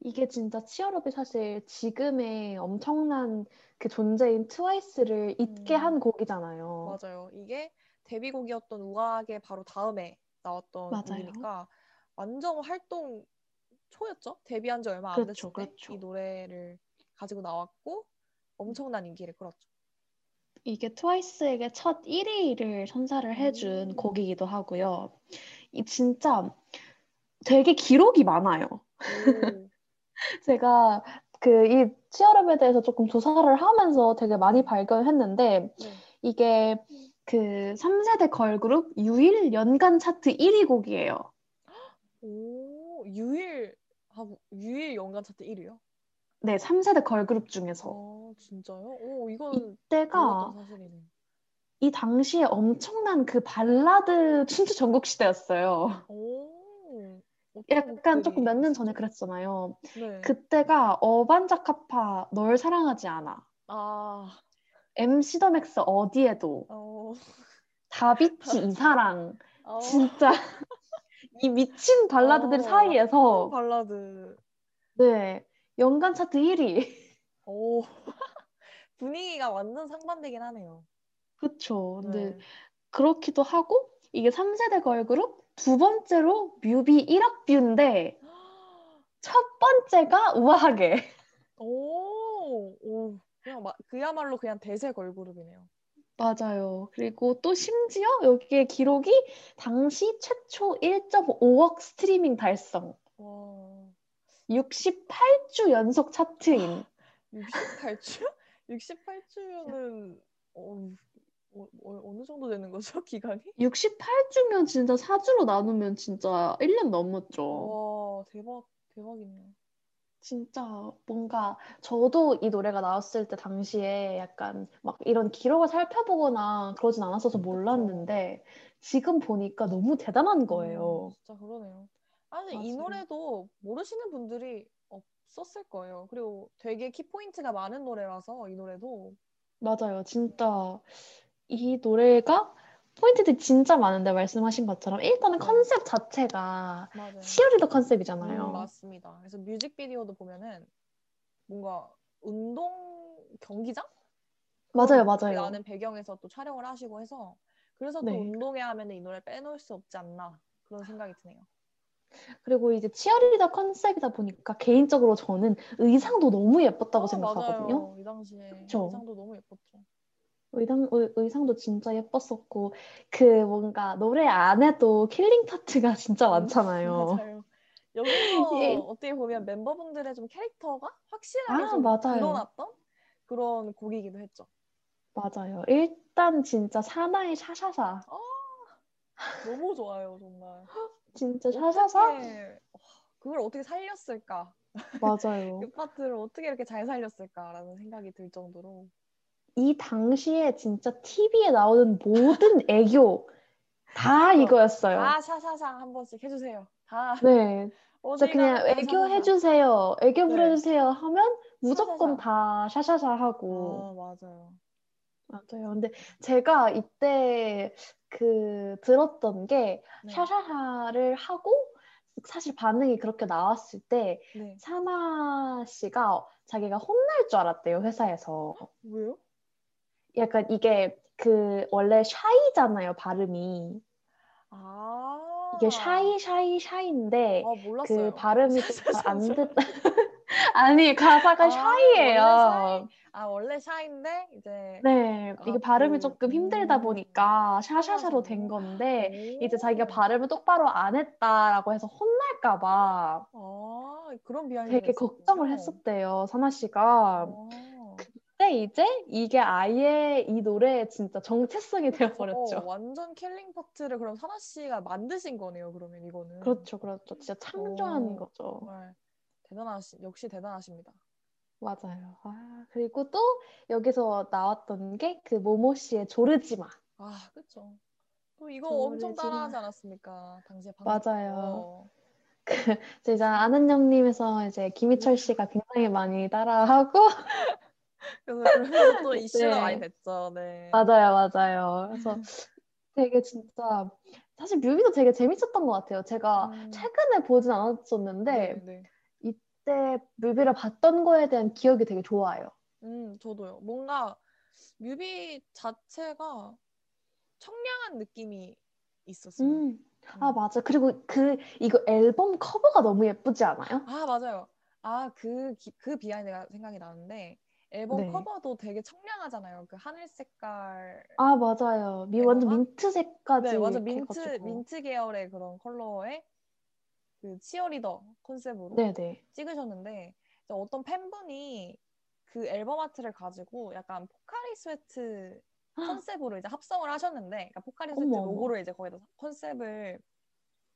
이게 진짜 치얼업이 사실 지금의 엄청난 그 존재인 트와이스를 잊게 음. 한 곡이잖아요. 맞아요. 이게 데뷔곡이었던 우아하게 바로 다음에 나왔던 맞아요. 곡이니까 완전 활동 초였죠? 데뷔한 지 얼마 안 그렇죠, 됐을 때 그렇죠. 이 노래를 가지고 나왔고 엄청난 인기를 끌었죠. 이게 트와이스에게 첫 1위를 선사를 해준 음. 곡이기도 하고요. 이 진짜 되게 기록이 많아요. 오, 제가 그 이 치얼업에 대해서 조금 조사를 하면서 되게 많이 발견했는데 네. 이게 그 3세대 걸그룹 유일 연간 차트 1위 곡이에요. 오, 유일 유일 연간 차트 1위요? 네, 3세대 걸그룹 중에서. 어, 진짜요? 오, 이건 이때가. 이 당시에 엄청난 그 발라드 춘추 전국 시대였어요. 오, 약간 조금 몇 년 전에 있었죠? 그랬잖아요. 네. 그때가 어반자카파 널 사랑하지 않아. 아, MC 더 맥스 어디에도 어, 다비치 이 사랑 어, 진짜 <laughs> 이 미친 발라드들 어, 사이에서 발라드. 네 연간 차트 1위. 오, <laughs> 분위기가 완전 상반되긴 하네요. 그쵸. 근데 네. 그렇기도 하고 이게 3세대 걸그룹 두 번째로 뮤비 1억 뷰인데 첫 번째가 우아하게. <laughs> 오, 오, 그냥 마, 그야말로 그냥 대세 걸그룹이네요. 맞아요. 그리고 또 심지어 여기에 기록이 당시 최초 1.5억 스트리밍 달성. 와, 68주 연속 차트인. 68주? 68주면은 어, 어, 어, 느 정도 되는 거죠, <laughs> 기간이? 68주면 진짜 4주로 나누면 진짜 1년 넘었죠. 와, 대박, 대박이네요. 진짜 뭔가 저도 이 노래가 나왔을 때 당시에 약간 막 이런 기록을 살펴보거나 그러진 않았어서 몰랐는데 지금 보니까 너무 대단한 거예요. 음, 진짜 그러네요. 아니, 이 맞아요. 노래도 모르시는 분들이 없었을 거예요. 그리고 되게 키포인트가 많은 노래라서 이 노래도 맞아요. 진짜 이 노래가 포인트들이 진짜 많은데 말씀하신 것처럼 일단은 네. 컨셉 자체가 맞아요. 치어리더 컨셉이잖아요. 음, 맞습니다. 그래서 뮤직비디오도 보면은 뭔가 운동 경기장? 맞아요, 맞아요. 나는 배경에서 또 촬영을 하시고 해서 그래서 또 네. 운동회 하면은 이 노래 빼놓을 수 없지 않나 그런 생각이 드네요. 그리고 이제 치어리더 컨셉이다 보니까 개인적으로 저는 의상도 너무 예뻤다고 아, 생각하거든요. 맞아요. 이 당시에 그쵸? 의상도 너무 예뻤죠. 의상, 의, 의상도 진짜 예뻤었고 그 뭔가 노래 안에도 killing part가 <laughs> 진짜 많잖아요. 맞아요. 여기서 예. 어떻게 보면 멤버분들의 좀 캐릭터가 확실하게 아, 좀 맞아요. 드러났던 그런 곡이기도 했죠. 맞아요. 일단 진짜 사나의 샤샤샤 너무 좋아요, 정말. <gasps> 진짜 샤샤샤 어떻게 그걸 어떻게 살렸을까? 맞아요. <laughs> 그 파트를 어떻게 이렇게 잘 살렸을까라는 생각이 들 정도로 이 당시에 진짜 TV에 나오는 모든 <laughs> 애교 다 이거였어요. 아 샤샤상 한 번씩 해주세요. 다 네, <laughs> 진짜 그냥 애교. 해주세요, 애교 네. 부려주세요 하면 무조건 샤샤샤. 다 샤샤샤 하고. 아 맞아요. 맞아요. 근데 제가 이때 그 들었던 게 네. 샤샤샤를 하고 사실 반응이 그렇게 나왔을 때 네. 사나 씨가 자기가 혼날 줄 알았대요, 회사에서. 왜요? 약간 이게 그 원래 shy잖아요, 발음이. 아 이게 shy shy shy인데 아. 그 발음이 <laughs> 샤샤샤. 좀안 듣. <laughs> 아니 가사가 아, shy예요. 원래 shy? 아 원래 shy인데 이제 네, 이게 아, 발음이 그, 조금 힘들다 음. 보니까 샤샤샤로 된 샤샤샤로? 건데 이제 오. 자기가 발음을 똑바로 안 했다라고 해서 혼날까 봐 아 그런 behind 되게 걱정을 했었대요, 사나 씨가. 어. 근데 이제 이게 아예 이 노래의 진짜 정체성이 <laughs> 되어버렸죠. 어, 완전 killing part를 그럼 사나 씨가 만드신 거네요. 그러면 이거는. 그렇죠, 그렇죠. 진짜 창조한 오. 거죠. 정말 대단하시 역시 대단하십니다. 맞아요. 아, 그리고 또 여기서 나왔던 게 그 모모 씨의 조르지마. 아 그렇죠. 또 이거 엄청 조르지마. 따라하지 않았습니까? 당시에 맞아요. 방송. 이제 아는 형님에서 이제 김희철 씨가 굉장히 많이 따라하고 그래서 또 <laughs> 이슈가 네. 많이 됐죠. 네. 맞아요, 맞아요. 그래서 되게 진짜 사실 뮤비도 되게 재밌었던 것 같아요. 제가 음. 최근에 보진 않았었는데 네, 네. 이때 뮤비를 봤던 거에 대한 기억이 되게 좋아요. 음, 저도요. 뭔가 뮤비 자체가 청량한 느낌이 있었어요. 음. 아 음. 맞아. 그리고 그 이거 앨범 커버가 너무 예쁘지 않아요? 아, 맞아요. 아, 그, 기- 그 behind가 생각이 나는데, 앨범 네. 커버도 되게 청량하잖아요. 그 하늘 색깔. 아 맞아요. 미? 완전 민트색까지 네, 완전 민트, 해가지고. 민트 계열의 그런 컬러의 그 치어리더 컨셉으로 네네. 찍으셨는데, 이제 어떤 팬분이 그 앨범 아트를 가지고 약간 포카리 스웨트 컨셉으로 이제 합성을 하셨는데, 그러니까 포카리 스웨트 어머. 로고를 이제 거기다 컨셉을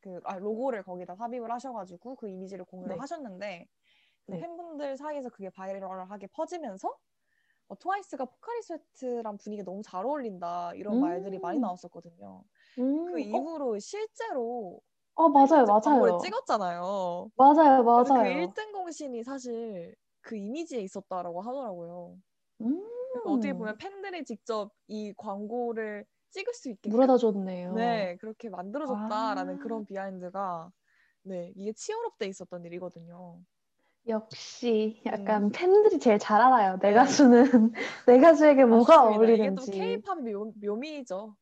그 아, 로고를 거기다 삽입을 하셔가지고 그 이미지를 공유를 네. 하셨는데 그 네. 팬분들 사이에서 그게 viral하게 퍼지면서 어, 트와이스가 포카리 스웨트랑 분위기 너무 잘 어울린다 이런 음. 말들이 많이 나왔었거든요. 음, 그 어, 이후로 실제로 어 맞아요, 광고를 맞아요. 찍었잖아요. 맞아요, 그 맞아요. 1등 공신이 사실 그 이미지에 있었다라고 하더라고요. 음, 어떻게 보면 팬들이 직접 이 광고를 찍을 수 있게 물어다 줬네요. 네, 그렇게 만들어줬다라는 아. 그런 비하인드가 네, 이게 치열업 돼 있었던 일이거든요. 역시 음. 약간 팬들이 제일 잘 알아요. 내 네. 가수는 <laughs> 내 가수에게 뭐가 맞습니다. 이게 또 어울리는지. K-팝 묘, 묘미죠.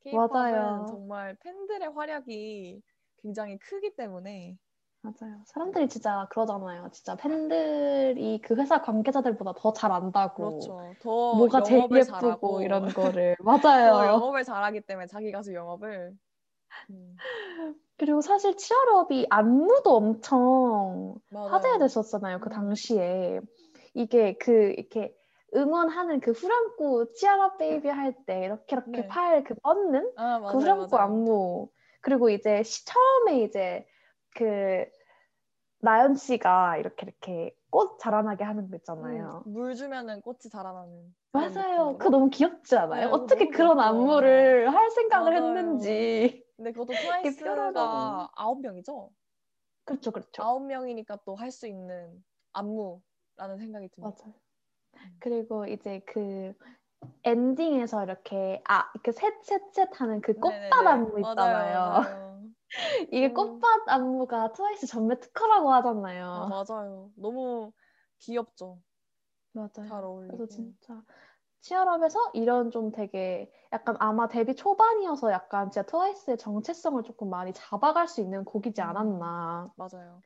K-팝은 정말 팬들의 활약이 굉장히 크기 때문에 맞아요. 사람들이 진짜 그러잖아요. 진짜 팬들이 그 회사 관계자들보다 더 잘 안다고. 그렇죠. 더 뭐가 제일 영업을 예쁘고 잘하고 이런 <laughs> 거를. 더 맞아요. 영업을 잘하기 때문에 자기 가수 영업을 음, 그리고 사실 Cheer Up이 안무도 엄청 맞아요. 화제가 됐었잖아요. 그 음. 당시에. 이게 그 이렇게 응원하는 그 후렴구 cheer up baby 할 때 이렇게 이렇게 네. 팔 그 뻗는 아, 그 맞아요, 후렴구 맞아요. 안무 그리고 이제 시- 처음에 이제 그 나연 씨가 이렇게 이렇게 꽃 자라나게 하는 거 있잖아요. 음, 물 주면은 꽃이 자라나는 맞아요. 그거 너무 귀엽지 않아요? 네, 어떻게 그런 귀엽죠. 안무를 할 생각을 맞아요. 했는지. 근데 그것도. 트와이스가 아홉 명이죠. 그렇죠, 그렇죠. 아홉 명이니까 또 할 수 있는 안무라는 생각이 듭니다. 맞아요. 그리고 이제 그 엔딩에서 이렇게 아 이렇게 셋셋셋 하는 그 꽃밭. 안무 맞아요, 있잖아요. 맞아요. <laughs> 이게 음. 꽃밭 안무가 트와이스 전매 특허라고 하잖아요. 아, 맞아요. 너무 귀엽죠. 맞아요. 잘 어울리고. 그래서 진짜 치얼업에서 이런 좀 되게 약간 아마 데뷔 초반이어서 약간 진짜 트와이스의 정체성을 조금 많이 잡아갈 수 있는 곡이지 음. 않았나. 맞아요.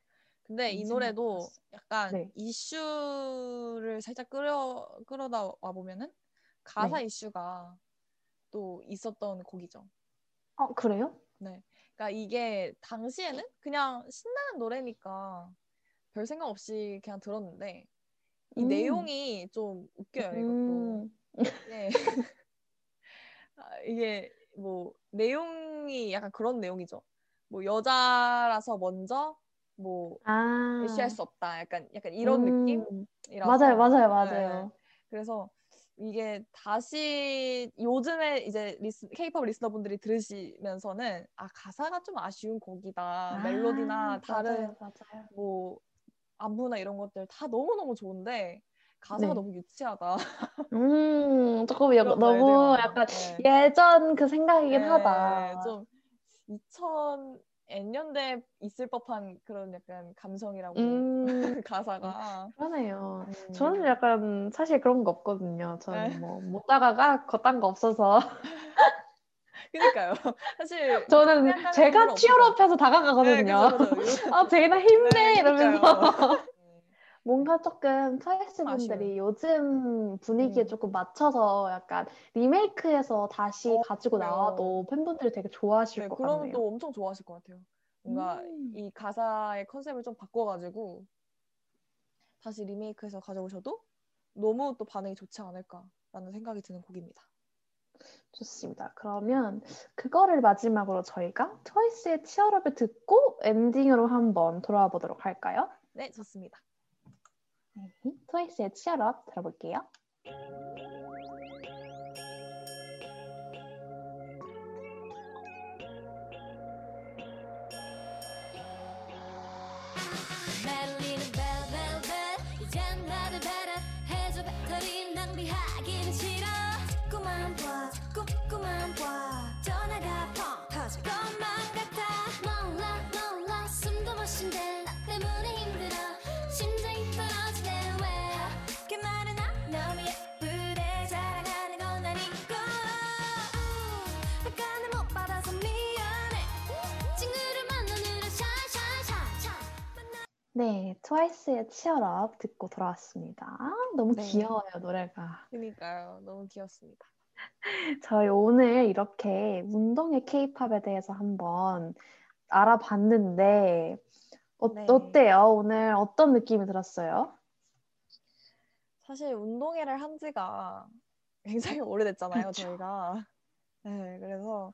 근데 이 노래도. 약간 네. 이슈를 살짝 끌어 끌어다 와 보면은 가사 네. 이슈가 또 있었던 곡이죠. 어 그래요? 그러니까 이게 당시에는 그냥 신나는 노래니까 별 생각 없이 그냥 들었는데 이 음. 내용이 좀 웃겨요 이것도. 음. 네. <laughs> 아, 이게 뭐 내용이 약간 그런 내용이죠. 뭐 여자라서 먼저 뭐 아. 대시할 수 없다. 약간 약간 이런 음. 느낌이라서 맞아요, 맞아요, 네. 맞아요. 그래서 이게 다시 요즘에 이제 lis- 케이팝 listener분들이 들으시면서는 아 가사가 좀 아쉬운 곡이다 멜로디나 아, 다른 맞아요, 맞아요. 뭐 안무나 이런 것들 다 너무 너무 좋은데 가사가 네. 너무 유치하다. <laughs> 음, 조금 여, 그런 너무 약간 많아요. 예전 그 생각이긴 네, 하다. 좀 2000 N년대 있을 법한 그런 약간 감성이라고 음, <laughs> 가사가. 그러네요. 음. 저는 약간 사실 그런 거 없거든요. 네. <laughs> 저는 뭐 못 다가가 겉단 거 없어서 그니까요. 사실 저는 생각하는 제가 치열업해서 네, 다가가거든요. 그죠, 그죠. 아, 제이나 힘내 네, 이러면서 그러니까요. 뭔가 조금 트와이스 아쉬워요. 분들이 요즘 분위기에 음. 조금 맞춰서 약간 리메이크해서 다시 어, 가지고 그래요. 나와도 팬분들이 되게 좋아하실 네, 것 그러면 같네요. 또 엄청 좋아하실 것 같아요. 뭔가 음. 이 가사의 컨셉을 좀 바꿔가지고 다시 리메이크해서 가져오셔도 너무 또 반응이 좋지 않을까라는 생각이 드는 곡입니다. 좋습니다. 그러면 그거를 마지막으로 저희가 트와이스의 치얼업을 듣고 엔딩으로 한번 돌아와 보도록 할까요? 네, 좋습니다. 네, 트와이스의 치얼업 들어볼게요. 네, 트와이스의 치얼업 듣고 돌아왔습니다. 너무 네. 귀여워요, 노래가. 그러니까요. 너무 귀엽습니다. <laughs> 저희 오늘 이렇게 운동의 케이팝에 대해서 한번 알아봤는데 어, 네. 어때요? 오늘 어떤 느낌이 들었어요? 사실 운동회를 한 지가 굉장히 오래됐잖아요, 그렇죠. 저희가. 네, 그래서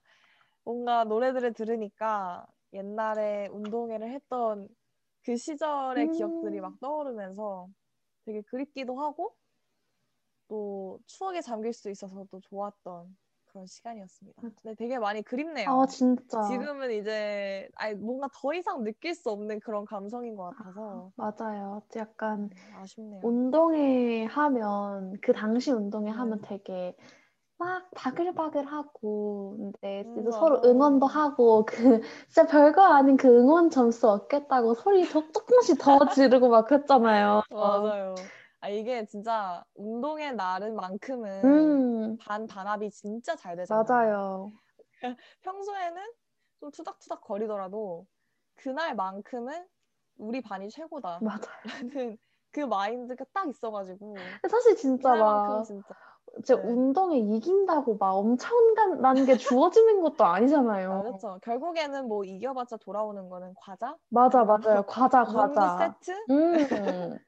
뭔가 노래들을 들으니까 옛날에 운동회를 했던 그 시절의 음. 기억들이 막 떠오르면서 되게 그립기도 하고 또 추억에 잠길 수 있어서 또 좋았던 그런 시간이었습니다. 근데 되게 많이 그립네요. 아, 진짜. 지금은 이제 아니, 뭔가 더 이상 느낄 수 없는 그런 감성인 것 같아서 맞아요. 약간 아쉽네요. 운동회 하면 그 당시 운동회 네. 하면 되게 막 바글바글하고 근데 음, 이제 서로. 응원도 하고 그 진짜 별거 아닌 그 응원 점수 얻겠다고 소리 더 조금씩 더 지르고 막 그랬잖아요. 맞아요. 아 이게 진짜 운동의 날은 만큼은 음 반 단합이 진짜 잘 되잖아요. 맞아요. <laughs> 평소에는 좀 투닥투닥 거리더라도 그날만큼은 우리 반이 최고다라는 맞아요. <laughs> 그 마인드가 딱 있어가지고 사실 진짜 막 진짜 제 네. 운동에 이긴다고 막 엄청난 게 주어지는 것도 아니잖아요. 아, 그렇죠. 결국에는 뭐 이겨봤자 돌아오는 거는 과자, 맞아 맞아요. <laughs> 과자 문구 과자. 세트, 음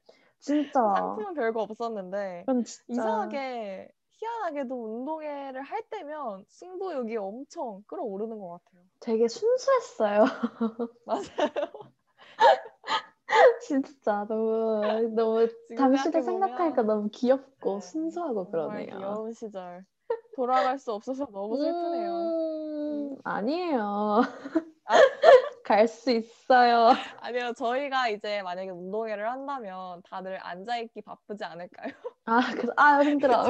진짜. 상품은 별거 없었는데 진짜 이상하게 희한하게도 운동회를 할 때면 승부욕이 엄청 끌어오르는 것 같아요. 되게 순수했어요. <laughs> 맞아요. <laughs> <laughs> 진짜 너무 너무 당시를 생각해보면 생각하니까 너무 귀엽고 네, 순수하고 그러네요. 귀여운 시절. 돌아갈 수 없어서 너무 슬프네요. 음, 아니에요. <laughs> 아. <laughs> 갈수 있어요. 아니요, 저희가 이제 만약에 운동회를 한다면 다들 앉아 있기 바쁘지 않을까요? 아, 그, 아 힘들어.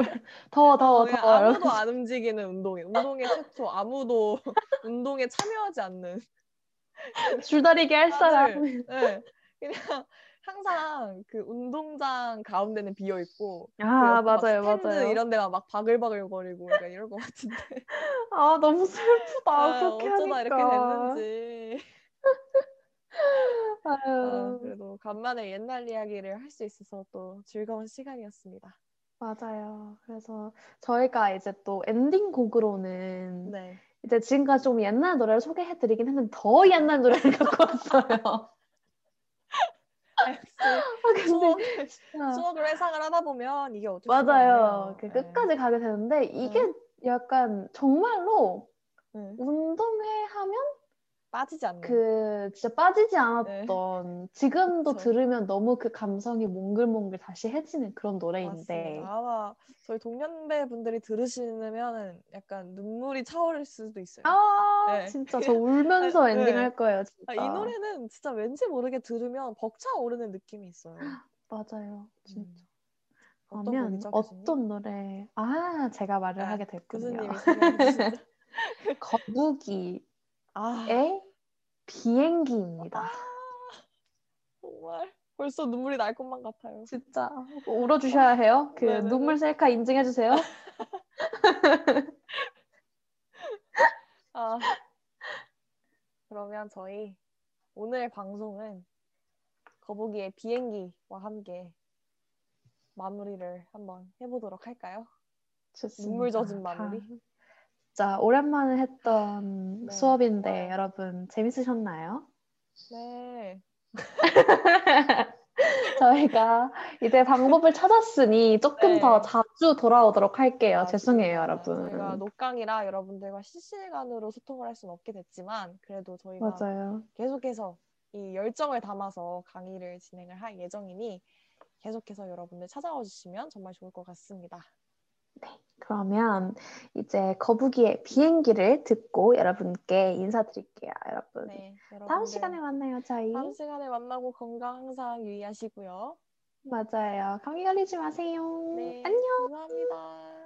더워 더워 그냥 더워. 아무도 안 움직이는 운동회. 운동회 최초 아무도 운동에 참여하지 않는. 줄다리기 할 사람. 네, 그냥 <laughs> 항상 그 운동장 가운데는 비어 있고 그아 맞아요 맞아요. 이런 데가 막 바글바글 거리고 약간 이럴 것 같은데 <laughs> 아 너무 슬프다 아, 그렇게 어쩌다 하니까. 이렇게 됐는지 <laughs> 아, 그래도 간만에 옛날 이야기를 할 수 있어서 또 즐거운 시간이었습니다. 맞아요. 그래서 저희가 이제 또 엔딩 곡으로는 네. 이제 지금까지 좀 옛날 노래를 소개해드리긴 했는데 더 옛날 노래를 갖고 왔어요. 아 근데 추억을, 회상을 하다 보면 이게 어쩔 맞아요. 그 네. 끝까지 가게 되는데 이게 약간 정말로 네. 운동회 하면 빠지지 않는. 그 진짜 빠지지 않았던 <laughs> 지금도 네. 그쵸. 들으면 너무 그 감성이 몽글몽글 다시 해지는 그런 노래인데 맞습니다. 아마 저희 동년배 분들이 들으시면 약간 눈물이 차오를 수도 있어요. 아 네. 진짜 저 <laughs> 울면서 아, 엔딩 네. 할 거예요 진짜 아, 이 노래는 진짜 왠지 모르게 들으면 벅차 오르는 느낌이 있어요. <gasps> 맞아요 진짜 음. 어떤 그러면? 어떤 노래 아 제가 말을 아, 하게 됐군요. <laughs> 거북이의 아, 비행기입니다 정말 벌써 눈물이 날 것만 같아요. 진짜 울어주셔야 해요 그 네네네. 눈물 셀카 인증해주세요 <laughs> 아, 그러면 저희 오늘 방송은 거북이의 비행기와 함께 마무리를 한번 해보도록 할까요? 좋습니다. 눈물 젖은 다 마무리. 진짜 오랜만에 했던 네, 수업인데. 여러분 재밌으셨나요? 네. <laughs> 저희가 이제 방법을 찾았으니 조금 네. 더 자주 돌아오도록 할게요. 아, 죄송해요, 여러분. 저희가 녹강이라 여러분들과 실시간으로 소통을 할 수는 없게 됐지만 그래도 저희가 맞아요. 계속해서 이 열정을 담아서 강의를 진행을 할 예정이니 계속해서 여러분들 찾아와 주시면 정말 좋을 것 같습니다. 그러면 이제 거북이의 비행기를 듣고 여러분께 인사드릴게요, 여러분. 네, 여러분들 다음 시간에 만나요, 저희. 다음 시간에 만나고 건강 항상 유의하시고요. 맞아요. 감기 걸리지 마세요. 네, 안녕. 감사합니다.